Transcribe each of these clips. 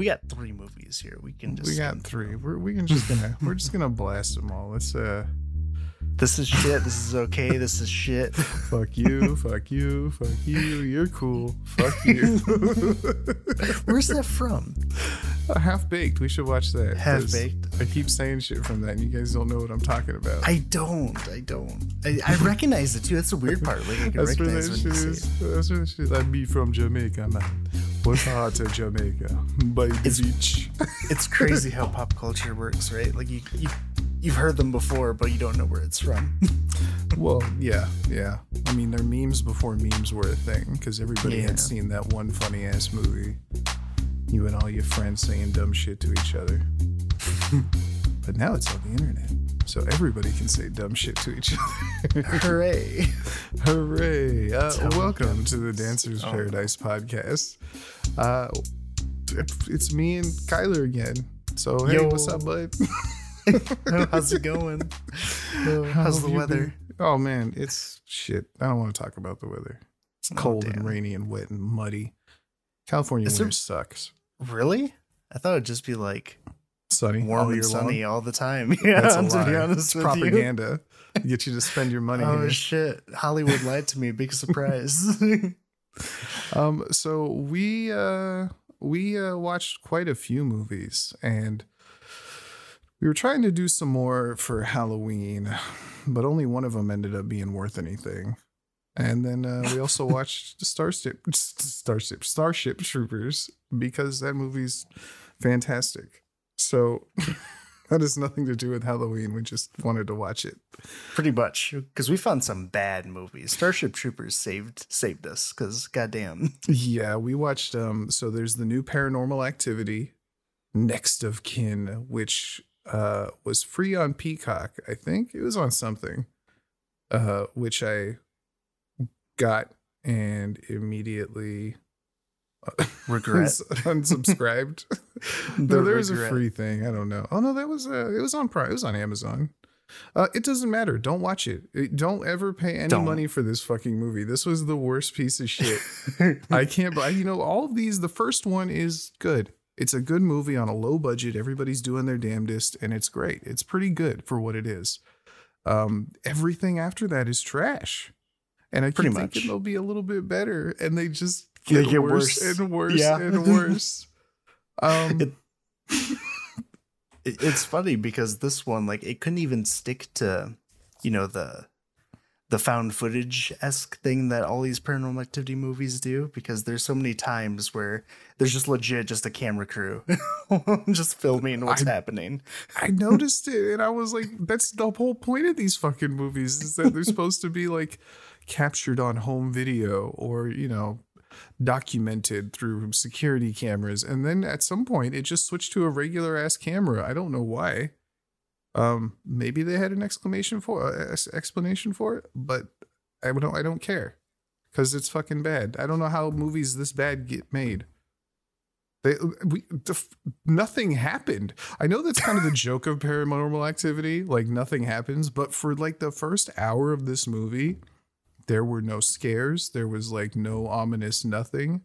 we got three movies here. We can just we got three. We're we can just gonna we're just gonna blast them all. Let's uh This is shit. This is okay. This is shit. fuck you, fuck you, fuck you. You're cool. Fuck you. Where's that from? Half baked. We should watch that. Half-Baked? I keep saying shit from that, and you guys don't know what I'm talking about. I don't. I don't. I, I recognize it too. That's the weird part. Like I can That's where recognize that when shit is. That's where that shit. I be from Jamaica, man. What part of Jamaica? By the It's- beach. It's crazy how pop culture works, right? Like you, you you've heard them before, but you don't know where it's from. Well, yeah, yeah. I mean, they're memes before memes were a thing because everybody Yeah. had seen that one funny ass movie. You and all your friends saying dumb shit to each other. but now it's on the internet, so everybody can say dumb shit to each other. Hooray! Hooray! Uh, welcome to the Dancers Oh. Paradise podcast. Uh, it's me and Kylar again. So hey, Yo. what's up, bud? How's it going? Oh, how's the weather? been? Oh man, it's shit. I don't want to talk about the weather. It's Oh, cold and rainy and wet and muddy. California Is there- winter sucks. Really? I thought it'd just be like Sunny, warm and sunny long. all the time. Yeah, That's a to be honest It's propaganda. Get you to spend your money. Oh here. shit! Hollywood lied to me. Big surprise. Um, so we uh we uh watched quite a few movies and we were trying to do some more for Halloween, but only one of them ended up being worth anything. And then uh, we also watched Starship Starship Starship Troopers because that movie's fantastic. So that has nothing to do with Halloween. We just wanted to watch it. Pretty much, because we found some bad movies. Starship Troopers saved saved us. Because goddamn, Yeah, we watched um so there's the new paranormal activity next of kin which uh was free on Peacock. I think it was on something uh which I got and immediately regret. unsubscribed. The no, there was a free thing. I don't know. Oh no, that was uh, it was on Prime. It was on Amazon. Uh, it doesn't matter. Don't watch it. It- Don't ever pay any Don't. money for this fucking movie. This was the worst piece of shit. I can't. But you know, all of these. The first one is good. It's a good movie on a low budget. Everybody's doing their damnedest, and it's great. It's pretty good for what it is. Um, everything after that is trash, and I keep Pretty thinking much. they'll be a little bit better, and they just get, get worse, worse. and worse Yeah. and worse. Um, It- It- it's funny because this one, like, it couldn't even stick to, you know, the the found footage esque thing that all these paranormal activity movies do. Because there's so many times where there's just legit just a camera crew just filming what's I- happening. I noticed it and I was like, that's the whole point of these fucking movies is that they're supposed to be like captured on home video or, you know, documented through security cameras. And then at some point it just switched to a regular ass camera. I don't know why. Um, maybe they had an exclamation for uh, explanation for it, but I don't I don't care. Cause it's fucking bad. I don't know how movies this bad get made. They, we, the, f- nothing happened. I know that's kind of the joke of paranormal activity, like nothing happens. But for like the first hour of this movie, there were no scares. There was like no ominous nothing.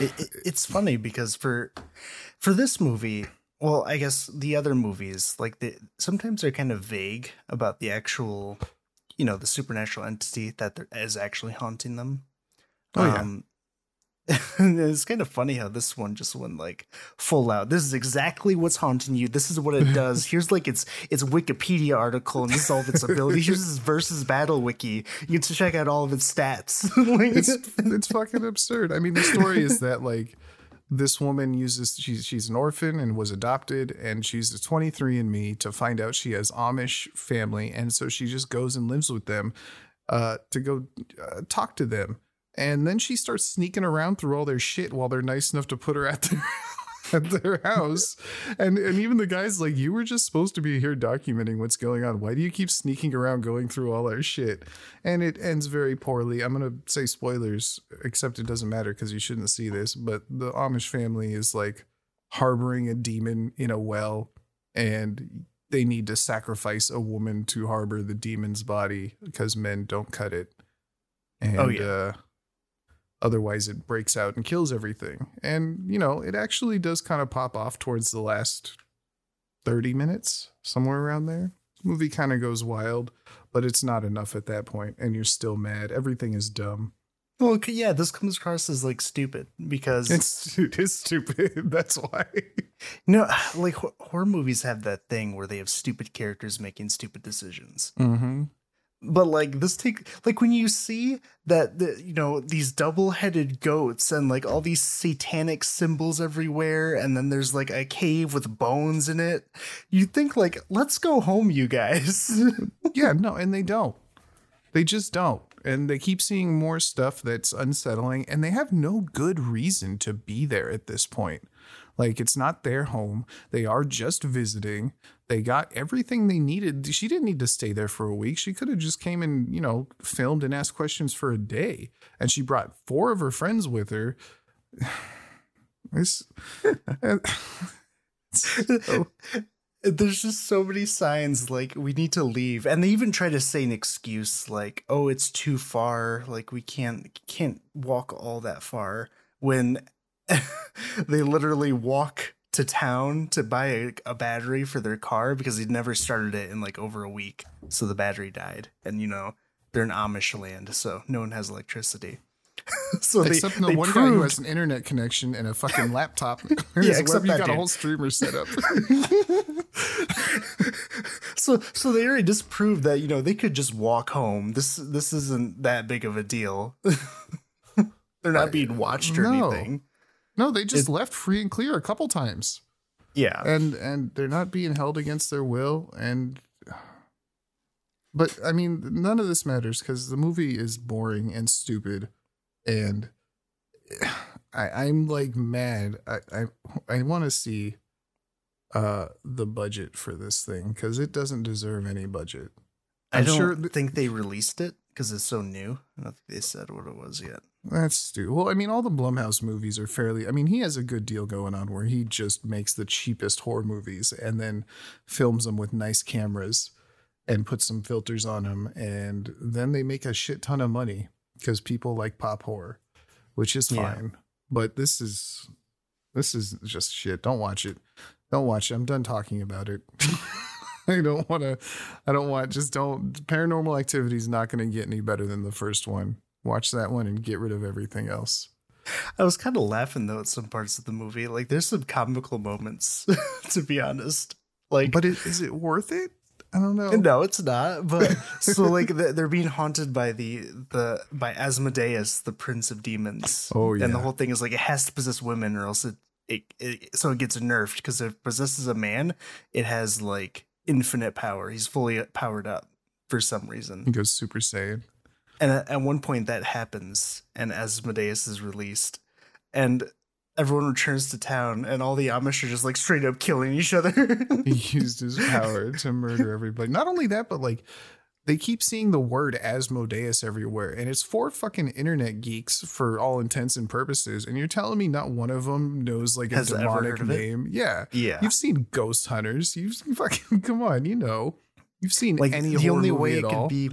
it, it, it's funny because for for this movie well i guess the other movies like the sometimes they're kind of vague about the actual you know the supernatural entity that is actually haunting them Oh, yeah. um it's kind of funny how this one just went like full out. This is exactly what's haunting you. This is what it does. Here's like its its Wikipedia article and this is all of its abilities. Here's this versus battle wiki. You get to check out all of its stats. Like- It's it's fucking absurd. I mean, the story is that like this woman uses she's she's an orphan and was adopted and she's a 23 and me to find out she has Amish family and so she just goes and lives with them uh to go uh, talk to them. And then she starts sneaking around through all their shit while they're nice enough to put her at their at their house. And and even the guy's like, You were just supposed to be here documenting what's going on. Why do you keep sneaking around going through all our shit? And it ends very poorly. I'm gonna say spoilers, except it doesn't matter because you shouldn't see this. But the Amish family is like harboring a demon in a well, and they need to sacrifice a woman to harbor the demon's body because men don't cut it. And Oh, yeah. uh Otherwise, it breaks out and kills everything. And, you know, it actually does kind of pop off towards the last 30 minutes, somewhere around there. movie kind of goes wild, but it's not enough at that point, and you're still mad. Everything is dumb. Well, yeah, this comes across as like stupid because It's, it is stupid. That's why. know, like ho- horror movies have that thing where they have stupid characters making stupid decisions. Mm-hmm. But like this take like when you see that the you know these double-headed goats and like all these satanic symbols everywhere and then there's like a cave with bones in it, you think like let's go home you guys. Yeah, no, and they don't. They just don't. And they keep seeing more stuff that's unsettling, and they have no good reason to be there at this point. Like, it's not their home. They are just visiting. They got everything they needed. She didn't need to stay there for a week. She could have just came and, you know, filmed and asked questions for a day. And she brought four of her friends with her. This. Uh, so- There's just so many signs like we need to leave, and they even try to say an excuse like, "Oh, it's too far. Like we can't can't walk all that far." When they literally walk to town to buy a, a battery for their car because they'd never started it in like over a week, so the battery died. And you know they're in Amish land, so no one has electricity. so they, Except the they one guy who has an internet connection and a fucking laptop. Yeah, except you got a whole streamer set up. so so they already disproved that you know they could just walk home. This this isn't that big of a deal. They're not being watched or no. anything. No, they just left free and clear a couple times, Yeah, and and they're not being held against their will. And but I mean, none of this matters because the movie is boring and stupid, and I, I'm like mad. I I, I want to see uh the budget for this thing because it doesn't deserve any budget. I I'm don't sure th- think they released it because it's so new. I don't think they said what it was yet. That's stupid. Well, I mean, all the Blumhouse movies are fairly. I mean, he has a good deal going on where he just makes the cheapest horror movies and then films them with nice cameras and puts some filters on them, and then they make a shit ton of money because people like pop horror, which is Yeah. fine. But this is this is just shit. Don't watch it. Don't watch it. I'm done talking about it. I don't want to. I don't want. Just don't. Paranormal Activity is not going to get any better than the first one. Watch that one and get rid of everything else. I was kind of laughing though at some parts of the movie. Like there's some comical moments, to be honest. Like, But it, is it worth it? I don't know. no, it's not. But so like they're being haunted by the the by Asmodeus, the prince of demons. Oh, yeah. and the whole thing is like it has to possess women, or else it it, it so it gets nerfed because if it possesses a man, it has like infinite power. He's fully powered up for some reason. He goes Super Saiyan. And at, at one point that happens, and Asmodeus is released, and everyone returns to town, and all the Amish are just like straight up killing each other. He used his power to murder everybody. Not only that, but like they keep seeing the word Asmodeus everywhere, and it's for fucking internet geeks for all intents and purposes. And you're telling me not one of them knows like a Has demonic name? Yeah, yeah. you've seen Ghost Hunters. You've seen fucking come on, you know. You've seen like any the only way it could be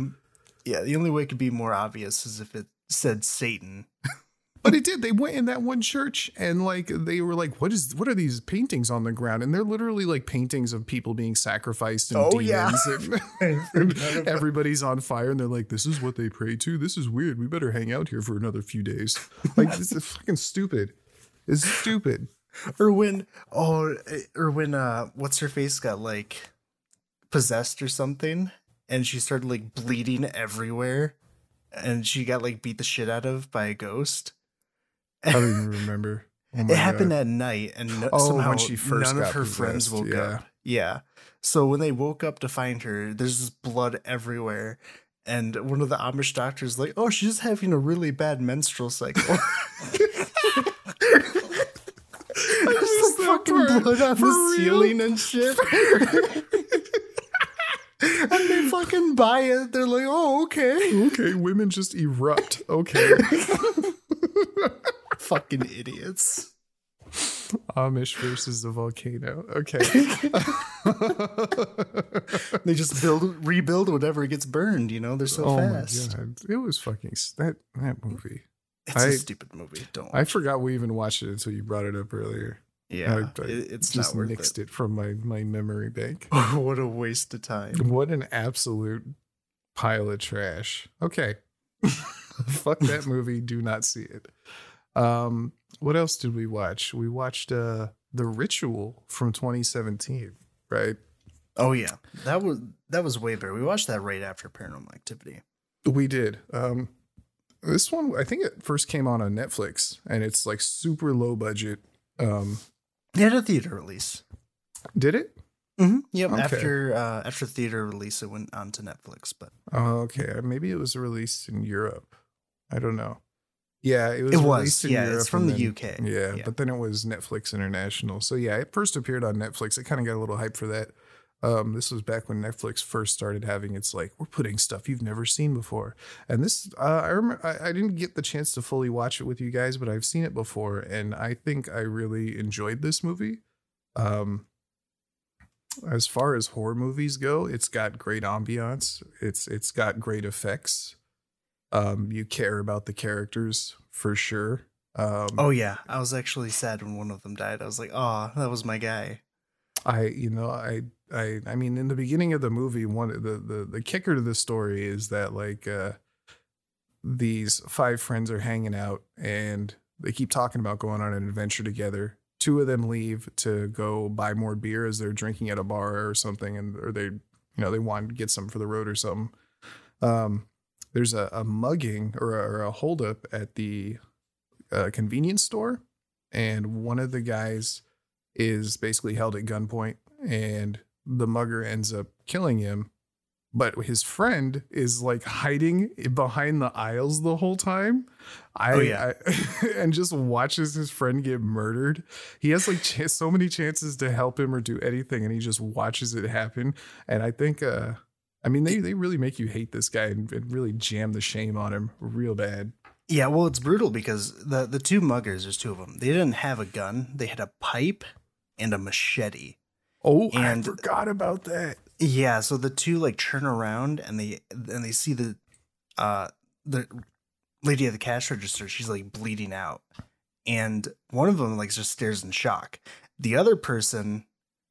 yeah the only way it could be more obvious is if it said satan But it did. They went in that one church and like they were like, "What is? What are these paintings on the ground?" And they're literally like paintings of people being sacrificed and Oh, yeah. demons. And, and everybody's on fire, and they're like, "This is what they pray to. This is weird. We better hang out here for another few days." Like this is fucking stupid. It's stupid. or when oh or when uh what's her face got like possessed or something and she started like bleeding everywhere and she got like beat the shit out of by a ghost I don't even remember. Oh it happened God. at night and no, Oh, somehow when she first none of her friends woke yeah. up yeah so when they woke up to find her there's just blood everywhere and one of the amish doctors like oh she's just having a really bad menstrual cycle There's that fucking part. blood on For the real? ceiling and shit. And they fucking buy it. They're like, oh, okay. Okay, women just erupt. Okay. fucking idiots. Amish versus the volcano. Okay. They just build, rebuild whatever gets burned. You know, they're so oh fast. my god, it was fucking that that movie. It's a I- stupid movie. Don't. I forgot we even watched it until you brought it up earlier. Yeah, I- I it's Just not worth nixed it. it from my my memory bank. what a waste of time. What an absolute pile of trash. Okay. Fuck that movie. Do not see it. Um, what else did we watch? We watched uh The Ritual from 2017, right? Oh yeah, that was that was way better. We watched that right after Paranormal Activity. We did. Um this one I think it first came on on Netflix and it's like super low budget. Um It had a theater release. did it? Mm-hmm. Yep. Okay. After uh, after theater release, it went on to Netflix. But Oh, okay. Maybe it was released in Europe. I don't know. Yeah, it was. it was. released in Yeah, Europe it's from the then- UK. Yeah, Yeah. but then it was Netflix International. So yeah, it first appeared on Netflix. It kind of got a little hype for that. Um, this was back when Netflix first started having its like we're putting stuff you've never seen before. And this, uh, I remember I, I didn't get the chance to fully watch it with you guys, but I've seen it before, and I think I really enjoyed this movie. Um, as far as horror movies go, it's got great ambiance. It's it's got great effects. Um, you care about the characters for sure. Um, Oh yeah, I was actually sad when one of them died. I was like, oh, that was my guy. I you know I I I mean in the beginning of the movie one the the the kicker to the story is that like uh these five friends are hanging out and they keep talking about going on an adventure together. Two of them leave to go buy more beer as they're drinking at a bar or something and or they you know they want to get some for the road or something. Um there's a, a mugging or a, or a holdup at the uh, convenience store and one of the guys is basically held at gunpoint and the mugger ends up killing him but his friend is like hiding behind the aisles the whole time I, Oh, yeah. I- and just watches his friend get murdered he has like ch- so many chances to help him or do anything and he just watches it happen and i think uh i mean they, they really make you hate this guy and, and really jam the shame on him real bad Yeah, well, it's brutal because the the two muggers, there's two of them. They didn't have a gun. They had a pipe and a machete. Oh And- i forgot about that Yeah, so the two like turn around and they and they see the uh the lady at the cash register. She's like bleeding out, and one of them like just stares in shock. The other person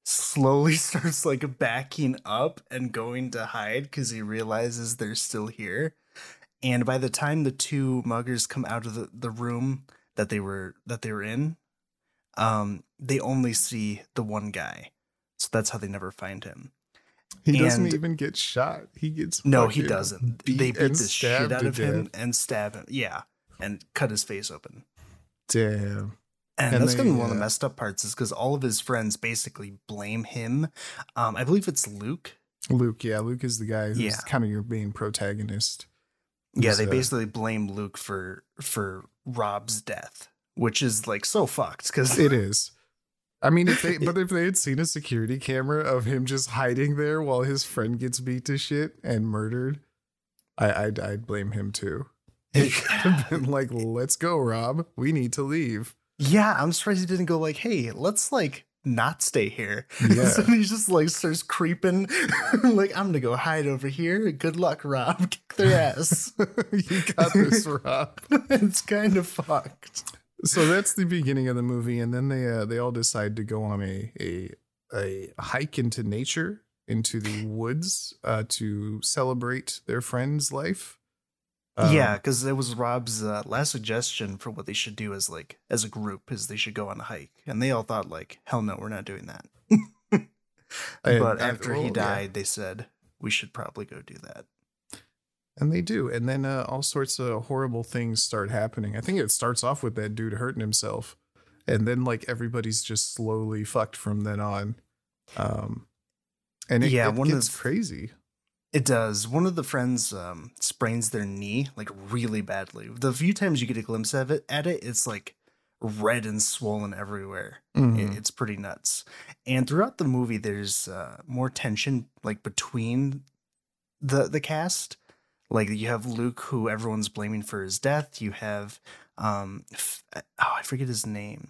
slowly starts like backing up and going to hide because he realizes they're still here. And by the time the two muggers come out of the, the room that they were that they were in, um, they only see the one guy. So that's how they never find him. He doesn't even get shot. He gets No, he doesn't. beat they beat and the shit out to of him death. and stab him. Yeah, and cut his face open. Damn. And, And that's they, gonna be one of the messed up parts is because all of his friends basically blame him. Um, I believe it's Luke. Luke, yeah, Luke is the guy who's Yeah. kind of your main protagonist. Yeah, they basically blame Luke for for Rob's death, which is like so fucked because It is. I mean, if they but if they had seen a security camera of him just hiding there while his friend gets beat to shit and murdered, I I'd, I'd blame him too. It could have been like, "Let's go, Rob. We need to leave." yeah, I'm surprised he didn't go like, hey, let's like not stay here. Yeah. so he just like starts creeping, like I'm gonna go hide over here. Good luck, Rob. Kick their ass. you got this, Rob. it's kind of fucked. So that's the beginning of the movie and then they uh, they all decide to go on a a a hike into nature into the woods uh, to celebrate their friend's life Um, yeah, because it was Rob's uh, last suggestion for what they should do as like as a group is they should go on a hike, and they all thought like, hell no, we're not doing that. But and- after well, he yeah. died, they said we should probably go do that. And they do and then uh, all sorts of horrible things start happening i think it starts off with that dude hurting himself and then like everybody's just slowly fucked from then on um and it, Yeah, it one of gets the- crazy It does. One of the friends um, sprains their knee like really badly. The few times you get a glimpse of it at it, it's like red and swollen everywhere. Mhm. It- it's pretty nuts. And throughout the movie, there's uh, more tension like between the the cast. Like you have Luke, who everyone's blaming for his death. You have um, f- oh, I forget his name.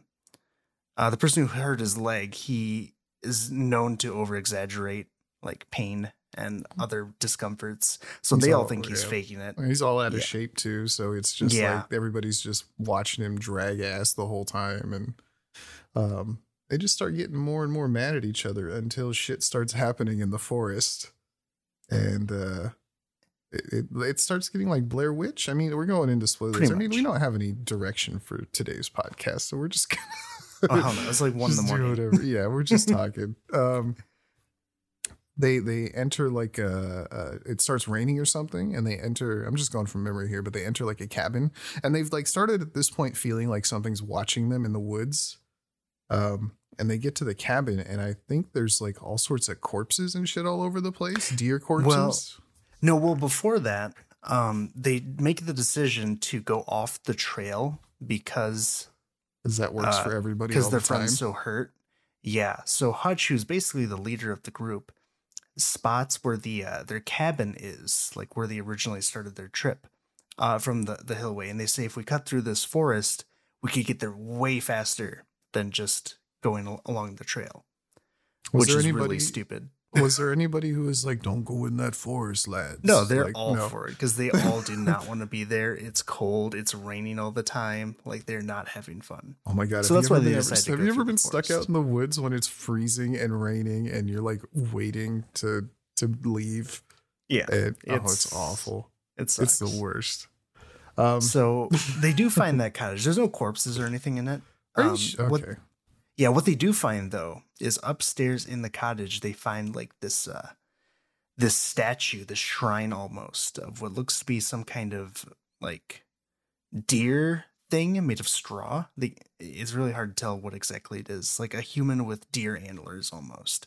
Uh, the person who hurt his leg, he is known to over exaggerate like pain and other discomforts. So He's they all all- think he's yeah. faking it. He's all out of Yeah. shape too, so it's just Yeah. like everybody's just watching him drag ass the whole time, and um, they just start getting more and more mad at each other until shit starts happening in the forest, and uh, it, it starts getting like Blair Witch. I mean, we're going into spoilers. Pretty I mean, we don't have any direction for today's podcast, so we're just gonna Oh, hell no. It's like one in the morning. whatever. Yeah, we're just talking. um, they they enter like a, a it starts raining or something, and they enter. I'm just going from memory here, but they enter like a cabin, and they've like started at this point feeling like something's watching them in the woods. Um, and they get to the cabin, and I think there's like all sorts of corpses and shit all over the place, deer corpses. No, well, before that, um, they make the decision to go off the trail because Because that works uh, for everybody because their the time. friend's so hurt. Yeah. So Hutch, who's basically the leader of the group, spots where the uh, their cabin is, like where they originally started their trip uh, from the the hillway, and they say if we cut through this forest, we could get there way faster than just going al- along the trail, Was which there is anybody? really stupid. Was there anybody who was like, "Don't go in that forest, lads"? No, they're Like, all no. for it because they all do not want to be there. It's cold. It's raining all the time. Like they're not having fun. Oh my god! So have that's why ever they to Have you ever been stuck out in the woods when it's freezing and raining and you're like waiting to to leave? Yeah, And, oh, It's- it's awful. it's It's the worst. Um, So they do find that cottage. There's no corpses or anything in it. Um, sh- what- okay. yeah, what they do find though is upstairs in the cottage they find like this uh this statue, this shrine almost of what looks to be some kind of like deer thing made of straw. The it's really hard to tell what exactly it is. Like a human with deer antlers almost.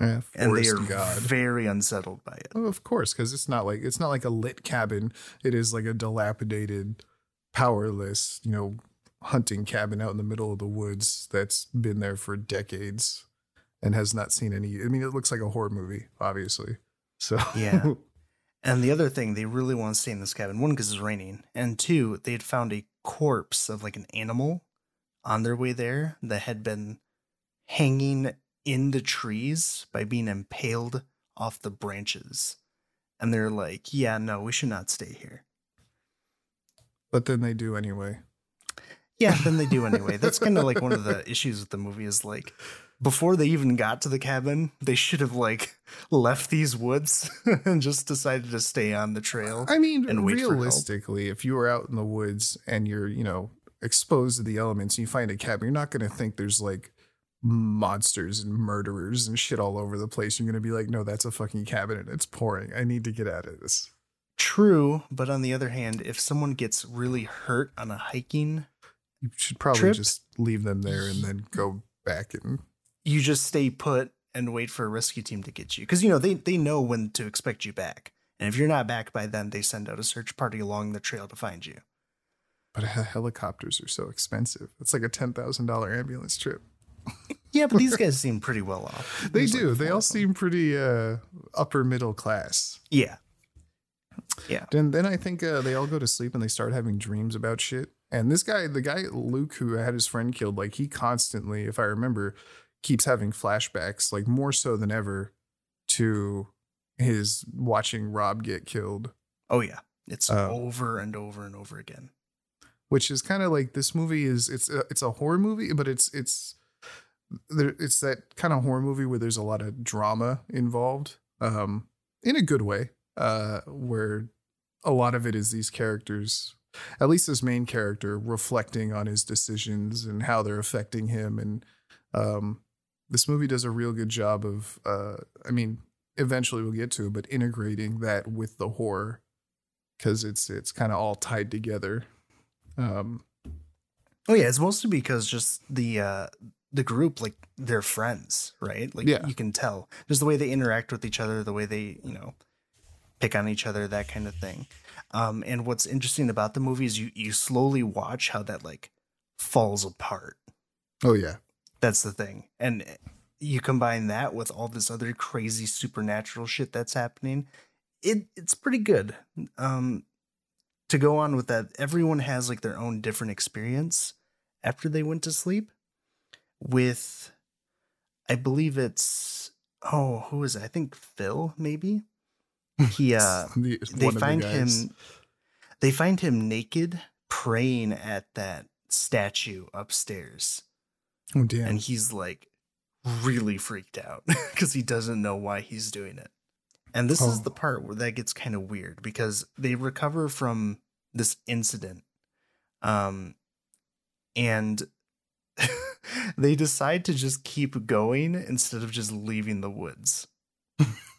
Yeah, And they are god. very unsettled by it. Oh, of course, because it's not like it's not like a lit cabin. It is like a dilapidated, powerless, you know, hunting cabin out in the middle of the woods that's been there for decades and has not seen any. I mean, it looks like a horror movie, obviously. So Yeah. And the other thing, they really want to stay in this cabin. One, because it's raining, and two, they had found a corpse of like an animal on their way there that had been hanging in the trees by being impaled off the branches. And they're like, yeah, no, we should not stay here. but then they do anyway. Yeah, then they do anyway. That's kind of like one of the issues with the movie is like before they even got to the cabin, they should have like left these woods and just decided to stay on the trail. I mean, and realistically, if you were out in the woods and you're, you know, exposed to the elements and you find a cabin, you're not going to think there's like monsters and murderers and shit all over the place. You're going to be like, no, that's a fucking cabin and it's pouring. I need to get out of this. True, but on the other hand, if someone gets really hurt on a hiking, You should probably just leave them there and then go back and you just stay put and wait for a rescue team to get you because you know they they know when to expect you back. And if you're not back by then, they send out a search party along the trail to find you. but helicopters are so expensive. It's like a $10,000 ambulance trip. Yeah, but these guys seem pretty well off. They There's, do. like, they all seem pretty uh upper middle class. Yeah. Yeah, Then then I think uh, they all go to sleep and they start having dreams about shit. And this guy, the guy Luke who had his friend killed, like he constantly, if I remember, keeps having flashbacks, like more so than ever, to his watching Rob get killed. Oh yeah, it's Uh, over and over and over again. Which is kind of like this movie is it's a, it's a horror movie, but it's it's there it's that kind of horror movie where there's a lot of drama involved, um, in a good way, uh, where a lot of it is these characters at least this main character reflecting on his decisions and how they're affecting him and um this movie does a real good job of uh i mean eventually we'll get to it but integrating that with the horror because it's it's kind of all tied together um Oh yeah, it's mostly because just the uh the group like they're friends, right? Like Yeah. you can tell just the way they interact with each other, the way they you know pick on each other, that kind of thing. Um, and what's interesting about the movie is you you slowly watch how that like falls apart. oh yeah That's the thing, and you combine that with all this other crazy supernatural shit that's happening. It it's pretty good. Um, to go on with that, everyone has like their own different experience after they went to sleep. With, I believe it's oh, who is it? I think Phil, maybe. He uh The- they of the find him they find him naked praying at that statue upstairs. Oh damn! And he's like really freaked out because he doesn't know why he's doing it. And this is Oh. the part where that gets kind of weird because they recover from this incident. Um and they decide to just keep going instead of just leaving the woods.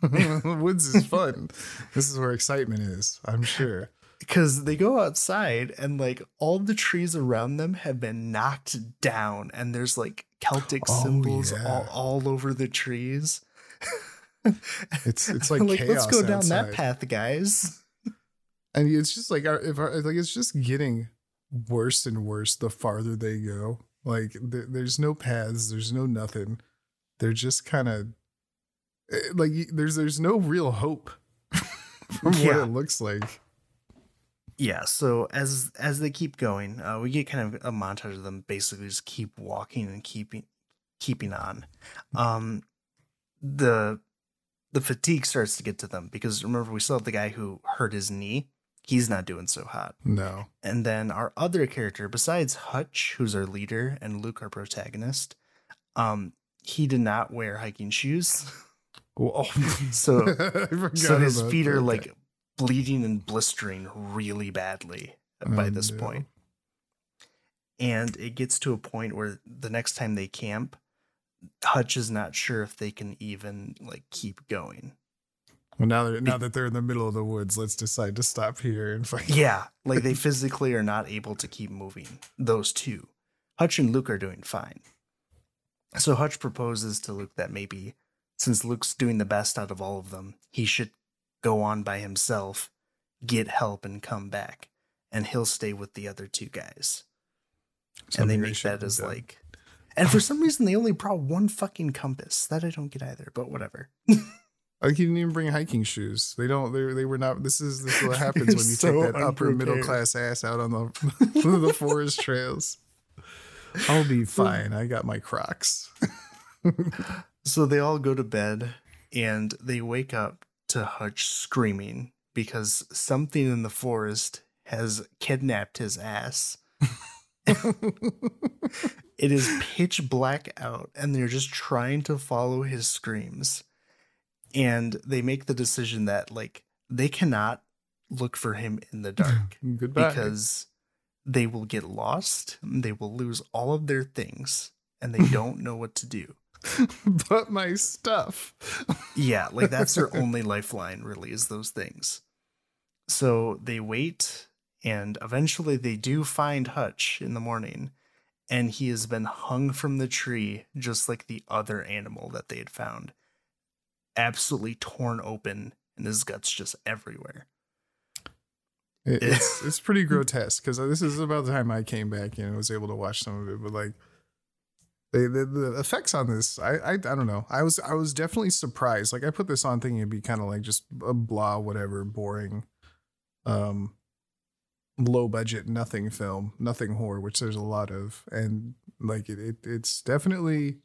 The woods is fun. this is where excitement is. I'm sure. because they go outside and like all the trees around them have been knocked down and there's like celtic Oh, symbols yeah. all, all over the trees It's it's like, let's chaos go down that path guys and it's just like our- if our, like it's just getting worse and worse the farther they go. Like there, there's no paths, there's no nothing. They're just kind of like there's there's no real hope from what it looks like. yeah so as as they keep going uh, we get kind of a montage of them basically just keep walking and keeping keeping on um the the fatigue starts to get to them because remember we still have the guy who hurt his knee he's not doing so hot No. And then our other character, besides Hutch, who's our leader, and Luke, our protagonist, um, he did not wear hiking shoes. Well, oh, So so his feet are that. like bleeding and blistering really badly oh, by Oh, this no. point. And it gets to a point where the next time they camp, Hutch is not sure if they can even like keep going. Well, now that now that they're in the middle of the woods, let's decide to stop here and fight. Yeah, like they physically are not able to keep moving. Those two, Hutch and Luke, are doing fine. So Hutch proposes to Luke that maybe, since Luke's doing the best out of all of them, he should go on by himself, get help, and come back, and he'll stay with the other two guys. and they make that as like, and for some reason they only brought one fucking compass. That I don't get either, but whatever. Like he didn't even bring hiking shoes. They don't. They they were not. This is this is what happens when you So take that upper middle class ass out on the the forest trails. I'll be fine. I got my Crocs. So they all go to bed and they wake up to Hutch screaming because something in the forest has kidnapped his ass. It is pitch black out and they're just trying to follow his screams. And they make the decision that like they cannot look for him in the dark Goodbye. because they will get lost, they will lose all of their things and they don't know what to do. but my stuff. Yeah, like that's their only lifeline, really, is those things. So they wait, and eventually they do find Hutch in the morning, and he has been hung from the tree just like the other animal that they had found. Absolutely torn open, and his guts just everywhere. It- it's it's pretty grotesque because this is about the time I came back and was able to watch some of it. But like, they, the the effects on this, I, I I don't know. I was I was definitely surprised. Like I put this on thinking it'd be kind of like just a blah, whatever, boring, um, low budget, nothing film, nothing horror, which there's a lot of, and like it, it it's definitely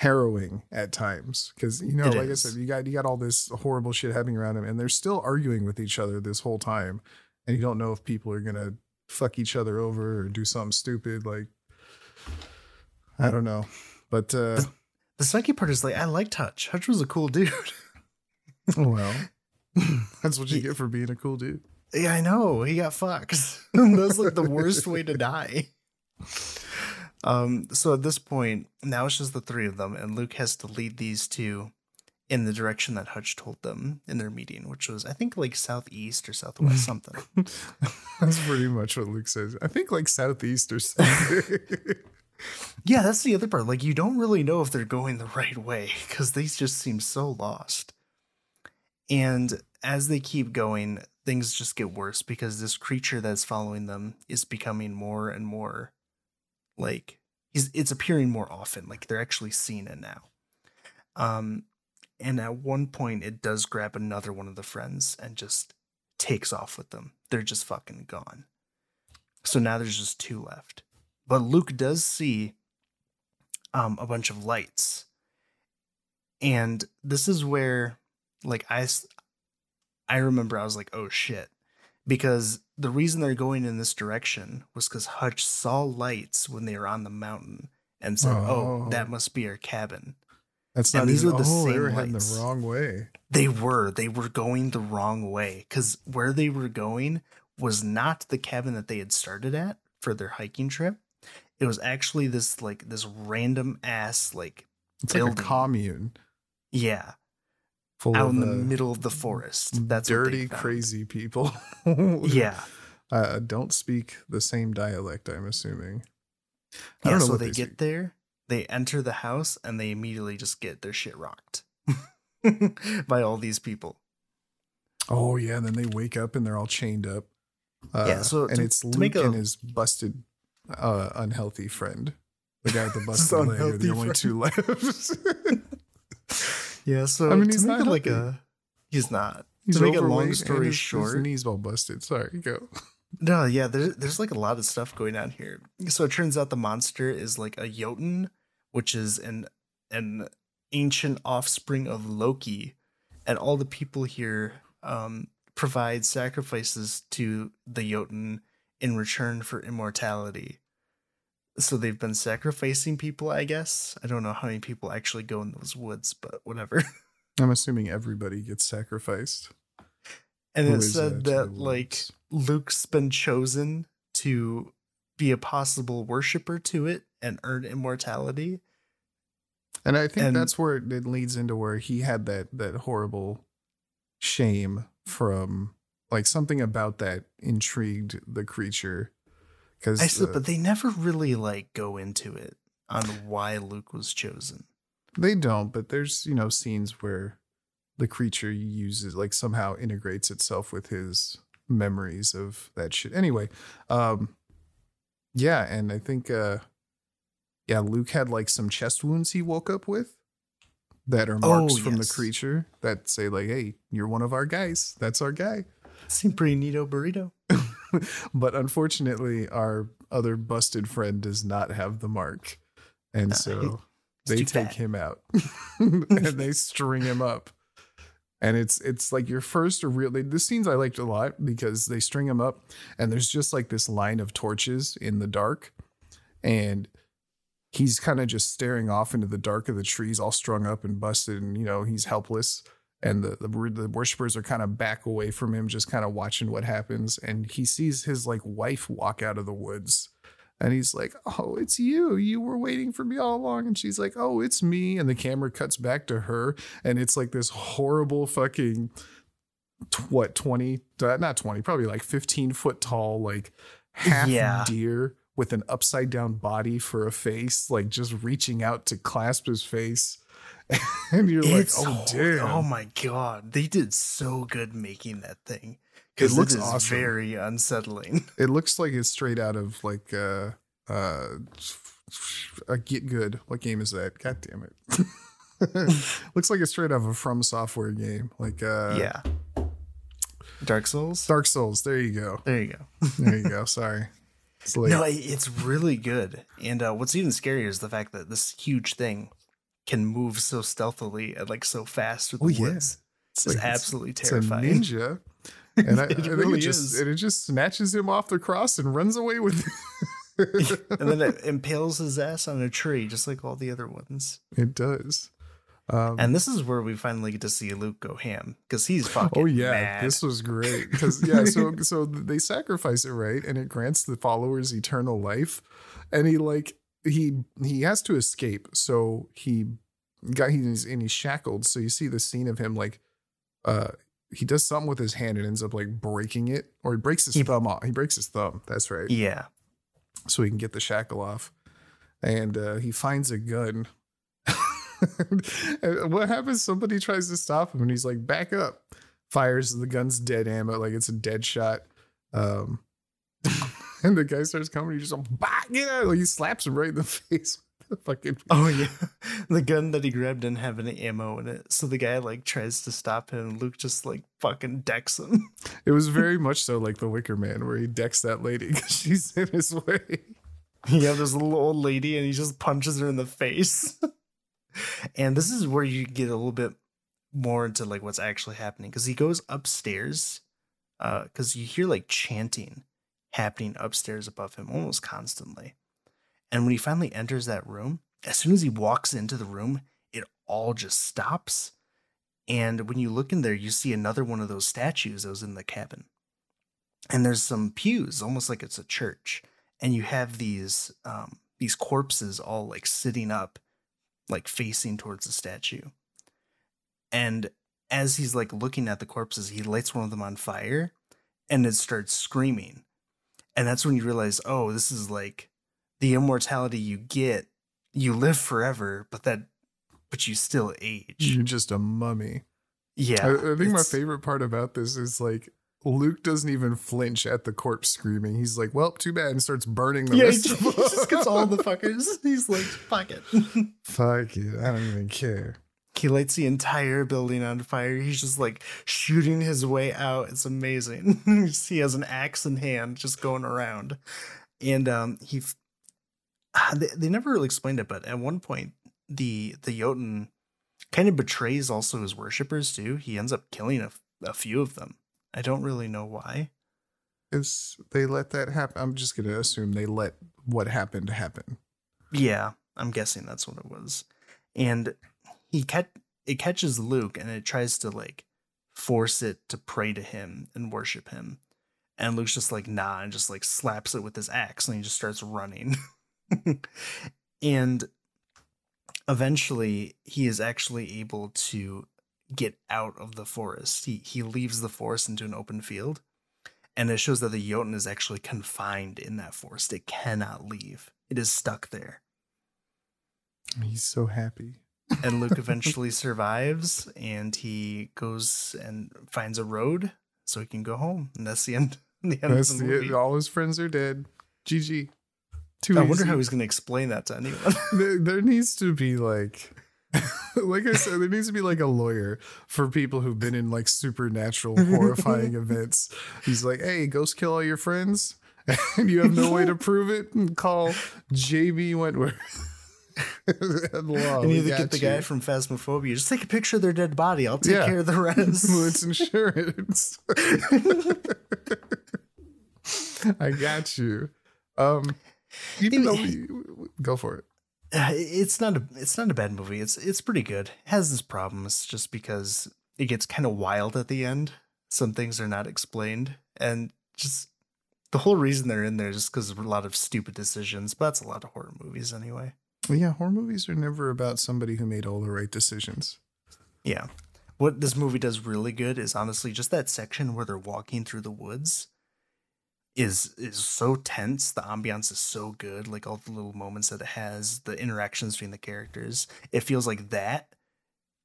harrowing at times because you know It like is. i said you got you got all this horrible shit happening around them and they're still arguing with each other this whole time and you don't know if people are gonna fuck each other over or do something stupid like i don't know but uh The sucky part is like, I liked Hutch. Hutch was a cool dude. well that's what you get for being a cool dude Yeah, I know. He got fucked. That's like the worst way to die. Um, so at this point, now it's just the three of them, and Luke has to lead these two in the direction that Hutch told them in their meeting, which was I think like southeast or southwest something. that's pretty much what luke says i think like southeast or something yeah, that's the other part. Like you don't really know if they're going the right way because they just seem so lost. And as they keep going, things just get worse because this creature that's following them is becoming more and more like it's appearing more often. Like they're actually seeing it now. Um and at one point it does grab another one of the friends and just takes off with them. They're just fucking gone. So now there's just two left. But Luke does see um, a bunch of lights. And this is where, like, I, I remember I was like, oh shit. Because the reason they're going in this direction was because Hutch saw lights when they were on the mountain and said, oh, Oh. that must be our cabin. That's And not these even, were the oh, they same were heading lights. the wrong way. They were. They were going the wrong way because where they were going was not the cabin that they had started at for their hiking trip. It was actually this like this random ass like It's like a commune yeah full out in the middle of the forest. That's dirty, crazy people. Yeah, uh, don't speak the same dialect. I'm assuming. I yeah. don't know So they, they get there, they enter the house, and they immediately just get their shit rocked by all these people. Oh yeah, and then they wake up and they're all chained up. Uh, Yeah, so and to- it's Luke a- and his busted, uh, unhealthy friend, the guy with the busted leg. Are the only two left. Yeah. So I mean, he's not like a he's not. He's to make a long story his, short, his knees all busted. Sorry, go. No, yeah, there's there's like a lot of stuff going on here. So it turns out the monster is like a Jotun, which is an an ancient offspring of Loki, and all the people here um, provide sacrifices to the Jotun in return for immortality. So they've been sacrificing people, I guess. I don't know how many people actually go in those woods, but whatever. I'm assuming everybody gets sacrificed. And Who it said that like. Luke's been chosen to be a possible worshiper to it and earn immortality. And I think And- that's where it leads into where he had that that horrible shame from like something about that intrigued the creature. Because I said, but they never really like go into it on why Luke was chosen. they don't. But there's you know scenes where the creature uses like somehow integrates itself with his memories of that shit. Anyway, um, yeah, and I think uh, yeah, Luke had like some chest wounds he woke up with. That are marks Oh, from the creature that say like, "Hey, you're one of our guys. That's our guy." Seemed pretty neato burrito. but unfortunately, our other busted friend does not have the mark, and Nah, so they take him out and they string him up. And it's it's like your first real. the scenes I liked a lot because they string him up, and there's just like this line of torches in the dark, and he's kind of just staring off into the dark of the trees, all strung up and busted, and you know he's helpless. And the the, the worshippers are kind of back away from him, just kind of watching what happens. And he sees his like wife walk out of the woods, and he's like, "Oh, it's you! You were waiting for me all along." And she's like, "Oh, it's me." And the camera cuts back to her, and it's like this horrible fucking what twenty, uh, not twenty, probably like fifteen foot tall, like half Yeah. deer with an upside down body for a face, like just reaching out to clasp his face. and you're It's like, "Oh damn!" Oh my god, they did so good making that thing It looks it awesome. very unsettling. It looks like it's straight out of like uh uh a Get Good. What game is that? God damn it. looks like it's straight out of a From Software game. Like uh yeah, Dark Souls. Dark Souls. There you go. There you go. There you go. Sorry. It's. No, it's really good. And uh, what's even scarier is the fact that this huge thing can move so stealthily and like so fast with Oh, the yeah. woods. it's It's like- absolutely it's terrifying. a ninja. And I, I think really it just is. and it just snatches him off the cross and runs away with it. and then it impales his ass on a tree, just like all the other ones. it does. Um, And this is where we finally get to see Luke go ham because he's fucking. Oh yeah, mad. this was great because yeah, so so they sacrifice it right, and it grants the followers eternal life, and he like he he has to escape, so he got he's and he's shackled. So you see the scene of him like uh he does something with his hand and ends up like breaking it, or he breaks his He- thumb off. He breaks his thumb. That's right. yeah. so he can get the shackle off. And uh, he finds a gun. What happens? Somebody tries to stop him, and he's like, "Back up!" Fires the gun's dead ammo, like it's a dead shot. Um, and the guy starts coming. He just like, bah, get out! Like he slaps him right in the face. the Fucking Oh yeah, the gun that he grabbed didn't have any ammo in it, so the guy like tries to stop him. and Luke just like fucking decks him. it was very much so like the Wicker Man, where he decks that lady because she's in his way. you have this little old lady, and he just punches her in the face. and this is where you get a little bit more into like what's actually happening because he goes upstairs because uh, you hear like chanting happening upstairs above him almost constantly. And when he finally enters that room, as soon as he walks into the room, it all just stops. And when you look in there, you see another one of those statues that was in the cabin. And there's some pews, almost like it's a church. And you have these um, these corpses all like sitting up, like facing towards the statue. And as he's like looking at the corpses, he lights one of them on fire and it starts screaming. And that's when you realize, oh, this is like the immortality you get. You live forever, but that but you still age. You're just a mummy. Yeah. I, I think my favorite part about this is like Luke doesn't even flinch at the corpse screaming. He's like, "Well, too bad," and starts burning the yeah, rest he them. just gets all the fuckers. He's like, "Fuck it." Fuck it, I don't even care. He lights the entire building on fire. He's just like shooting his way out. It's amazing. he has an axe in hand, just going around, and um, he. They, they never really explained it, but at one point, the the Jotun kind of betrays also his worshippers too. He ends up killing a, a few of them. I don't really know why. Is they let that happen? I'm just gonna assume they let what happened happen. Yeah, I'm guessing that's what it was. And he catch it catches Luke and it tries to like force it to pray to him and worship him. And Luke's just like nah and just like slaps it with his axe and he just starts running. and eventually he is actually able to get out of the forest. He he leaves the forest into an open field. And it shows that the Jotun is actually confined in that forest. It cannot leave. It is stuck there. He's so happy. And Luke eventually survives and he goes and finds a road so he can go home. And that's the end. The end That's of the movie. all his friends are dead. GG. Too I wonder how he's going to explain that to anyone. there, there needs to be like like I said, there needs to be like a lawyer for people who've been in like supernatural horrifying events. He's like, hey, ghost kill all your friends, and you have no way to prove it. And call JG Wentworth. Law, and we either get the you. guy from Phasmophobia, just take a picture of their dead body. I'll take Yeah. care of the rest. It's insurance. I got you. Um, even though we go for it. It's not a it's not a bad movie. It's it's pretty good. It has its problems just because it gets kind of wild at the end. Some things are not explained, and just the whole reason they're in there is just because of a lot of stupid decisions. But that's a lot of horror movies anyway. Well, yeah, horror movies are never about somebody who made all the right decisions. Yeah. What this movie does really good is honestly just that section where they're walking through the woods is is so tense. The ambiance is so good, like all the little moments that it has, the interactions between the characters. It feels like that.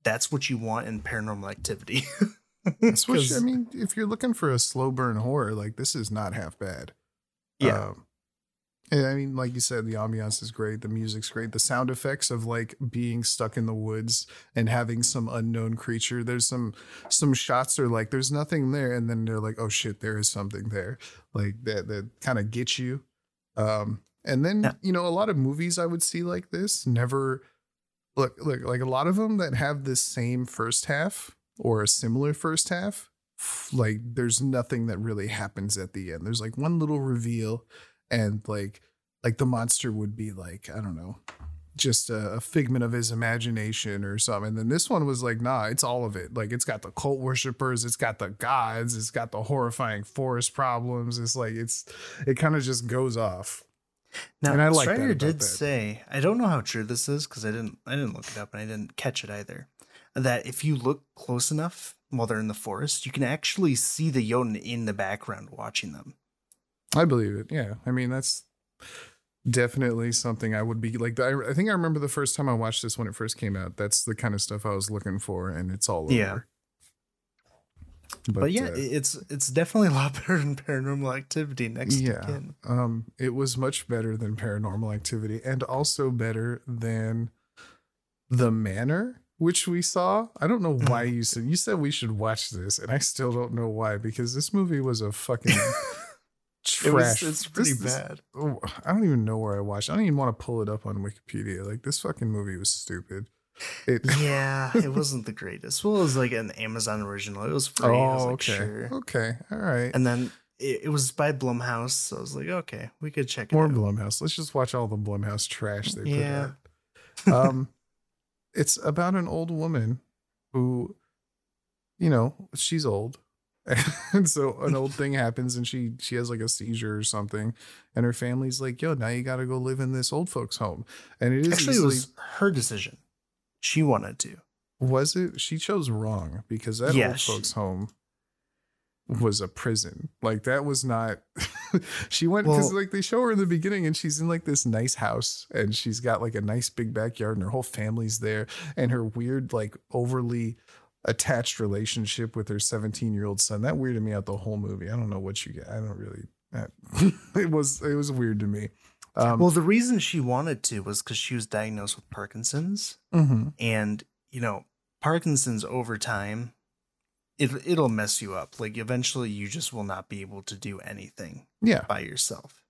That's what you want in paranormal activity. That's what 'Cause- I mean. If you're looking for a slow burn horror, like this is not half bad. Yeah. Um, and I mean, like you said, the ambiance is great. The music's great. The sound effects of like being stuck in the woods and having some unknown creature. There's some some shots are like there's nothing there, and then they're like, oh shit, there is something there. Like that that kind of gets you. Um, and then Yeah. you know a lot of movies I would see like this never look look like a lot of them that have this same first half or a similar first half like there's nothing that really happens at the end there's like one little reveal and like like the monster would be like i don't know just a, a figment of his imagination or something and then this one was like nah it's all of it like it's got the cult worshippers it's got the gods it's got the horrifying forest problems it's like it's it kind of just goes off Now, And I like Strider did that. say, I don't know how true this is because I didn't, I didn't look it up and I didn't catch it either. That if you look close enough while they're in the forest, you can actually see the Jotun in the background watching them. I believe it. Yeah. I mean, that's definitely something I would be like. I, I think I remember the first time I watched this when it first came out. That's the kind of stuff I was looking for, and it's all over. Yeah. But, yeah, uh, it's it's definitely a lot better than Paranormal Activity next yeah. Um, it was much better than Paranormal Activity, and also better than The Manor, which we saw. I don't know why you said you said we should watch this, and I still don't know why because this movie was a fucking It was, trash. it's pretty This- bad. oh, I don't even know where I watched. I don't even want to pull it up on Wikipedia. Like this fucking movie was stupid. It, Yeah, it wasn't the greatest. Well, it was like an Amazon original. It was free. I was oh, like, okay. sure. Okay. All right. And then it, it was by Blumhouse, so I was like, okay, we could check it More out. Blumhouse. Let's just watch all the Blumhouse trash they Yeah. put out. Um, it's about an old woman who, you know, she's old, and so an old thing happens, and she she has like a seizure or something, and her family's like, "Yo, now you got to go live in this old folks' home," and it is Actually, it was her decision. She wanted to. was it she chose wrong because that Yeah, old she- folks' home was a prison. Like that was not. she went because Well- like they show her in the beginning, and she's in like this nice house, and she's got like a nice big backyard, and her whole family's there, and her weird like overly attached relationship with her 17 year old son that weirded me out the whole movie. I don't know what you get. I don't really. it was it was weird to me. Um, Well, the reason she wanted to was because she was diagnosed with Parkinson's, mhm. and you know, Parkinson's over time, it it'll mess you up. Like eventually, you just will not be able to do anything yeah, by yourself.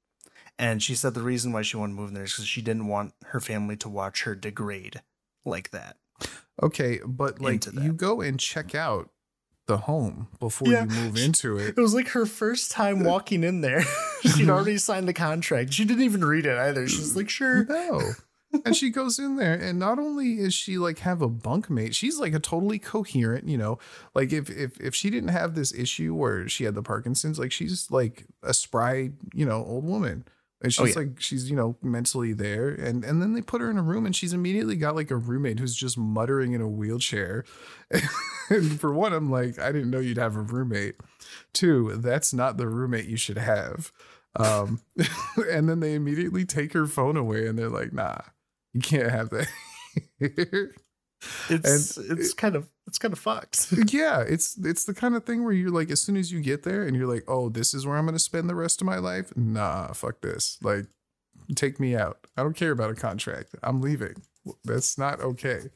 And she said the reason why she wanted to move in there is because she didn't want her family to watch her degrade like that. Okay, but like you go and check out the home before Yeah. you move into it. It was like her first time walking in there. She'd already signed the contract. She didn't even read it either. She's like, sure. No. and she goes in there and not only is she like have a bunkmate, she's like a totally coherent, you know, like if if if she didn't have this issue where she had the Parkinson's, like she's like a spry, you know, old woman. And she's Oh, yeah. like she's, you know, mentally there. And and then they put her in a room and she's immediately got like a roommate who's just muttering in a wheelchair. and for one, I'm like, I didn't know you'd have a roommate. Two, that's not the roommate you should have. Um, and then they immediately take her phone away and they're like, nah, you can't have that. It's it's kind of it's kind of fucked. yeah, it's it's the kind of thing where you're like, as soon as you get there and you're like, oh, this is where I'm gonna spend the rest of my life. Nah, fuck this. Like, take me out. I don't care about a contract. I'm leaving. That's not okay.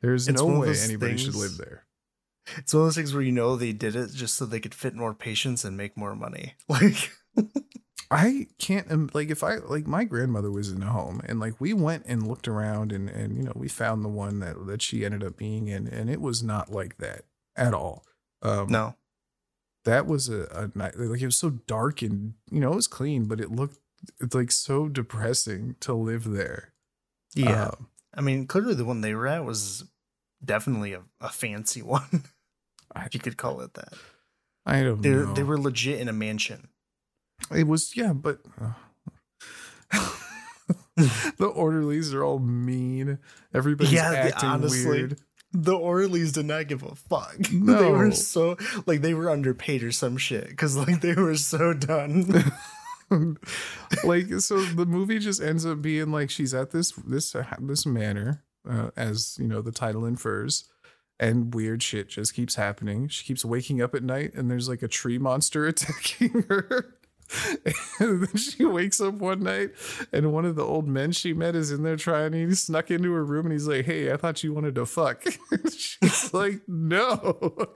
There's It's no way those anybody should live there. It's one of those things where you know they did it just so they could fit more patients and make more money. Like I can't like if I like my grandmother was in a home and like we went and looked around and and you know we found the one that that she ended up being in and it was not like that at all. Um, no. that was a, a night like it was so dark and you know it was clean but it looked it's like so depressing to live there. Yeah. Um, I mean, clearly the one they were at was definitely a, a fancy one. If you could call it that. I don't They know. they were legit in a mansion. It was yeah, but uh, the orderlies are all mean. Everybody's Yeah, acting honestly, weird. The orderlies did not give a fuck. they were so like they were underpaid or some shit because like they were so done. like so the movie just ends up being like she's at this this this manor uh, as you know the title infers and weird shit just keeps happening she keeps waking up at night and there's like a tree monster attacking her and then she wakes up one night and one of the old men she met is in there trying he snuck into her room and he's like hey i thought you wanted to fuck she's like no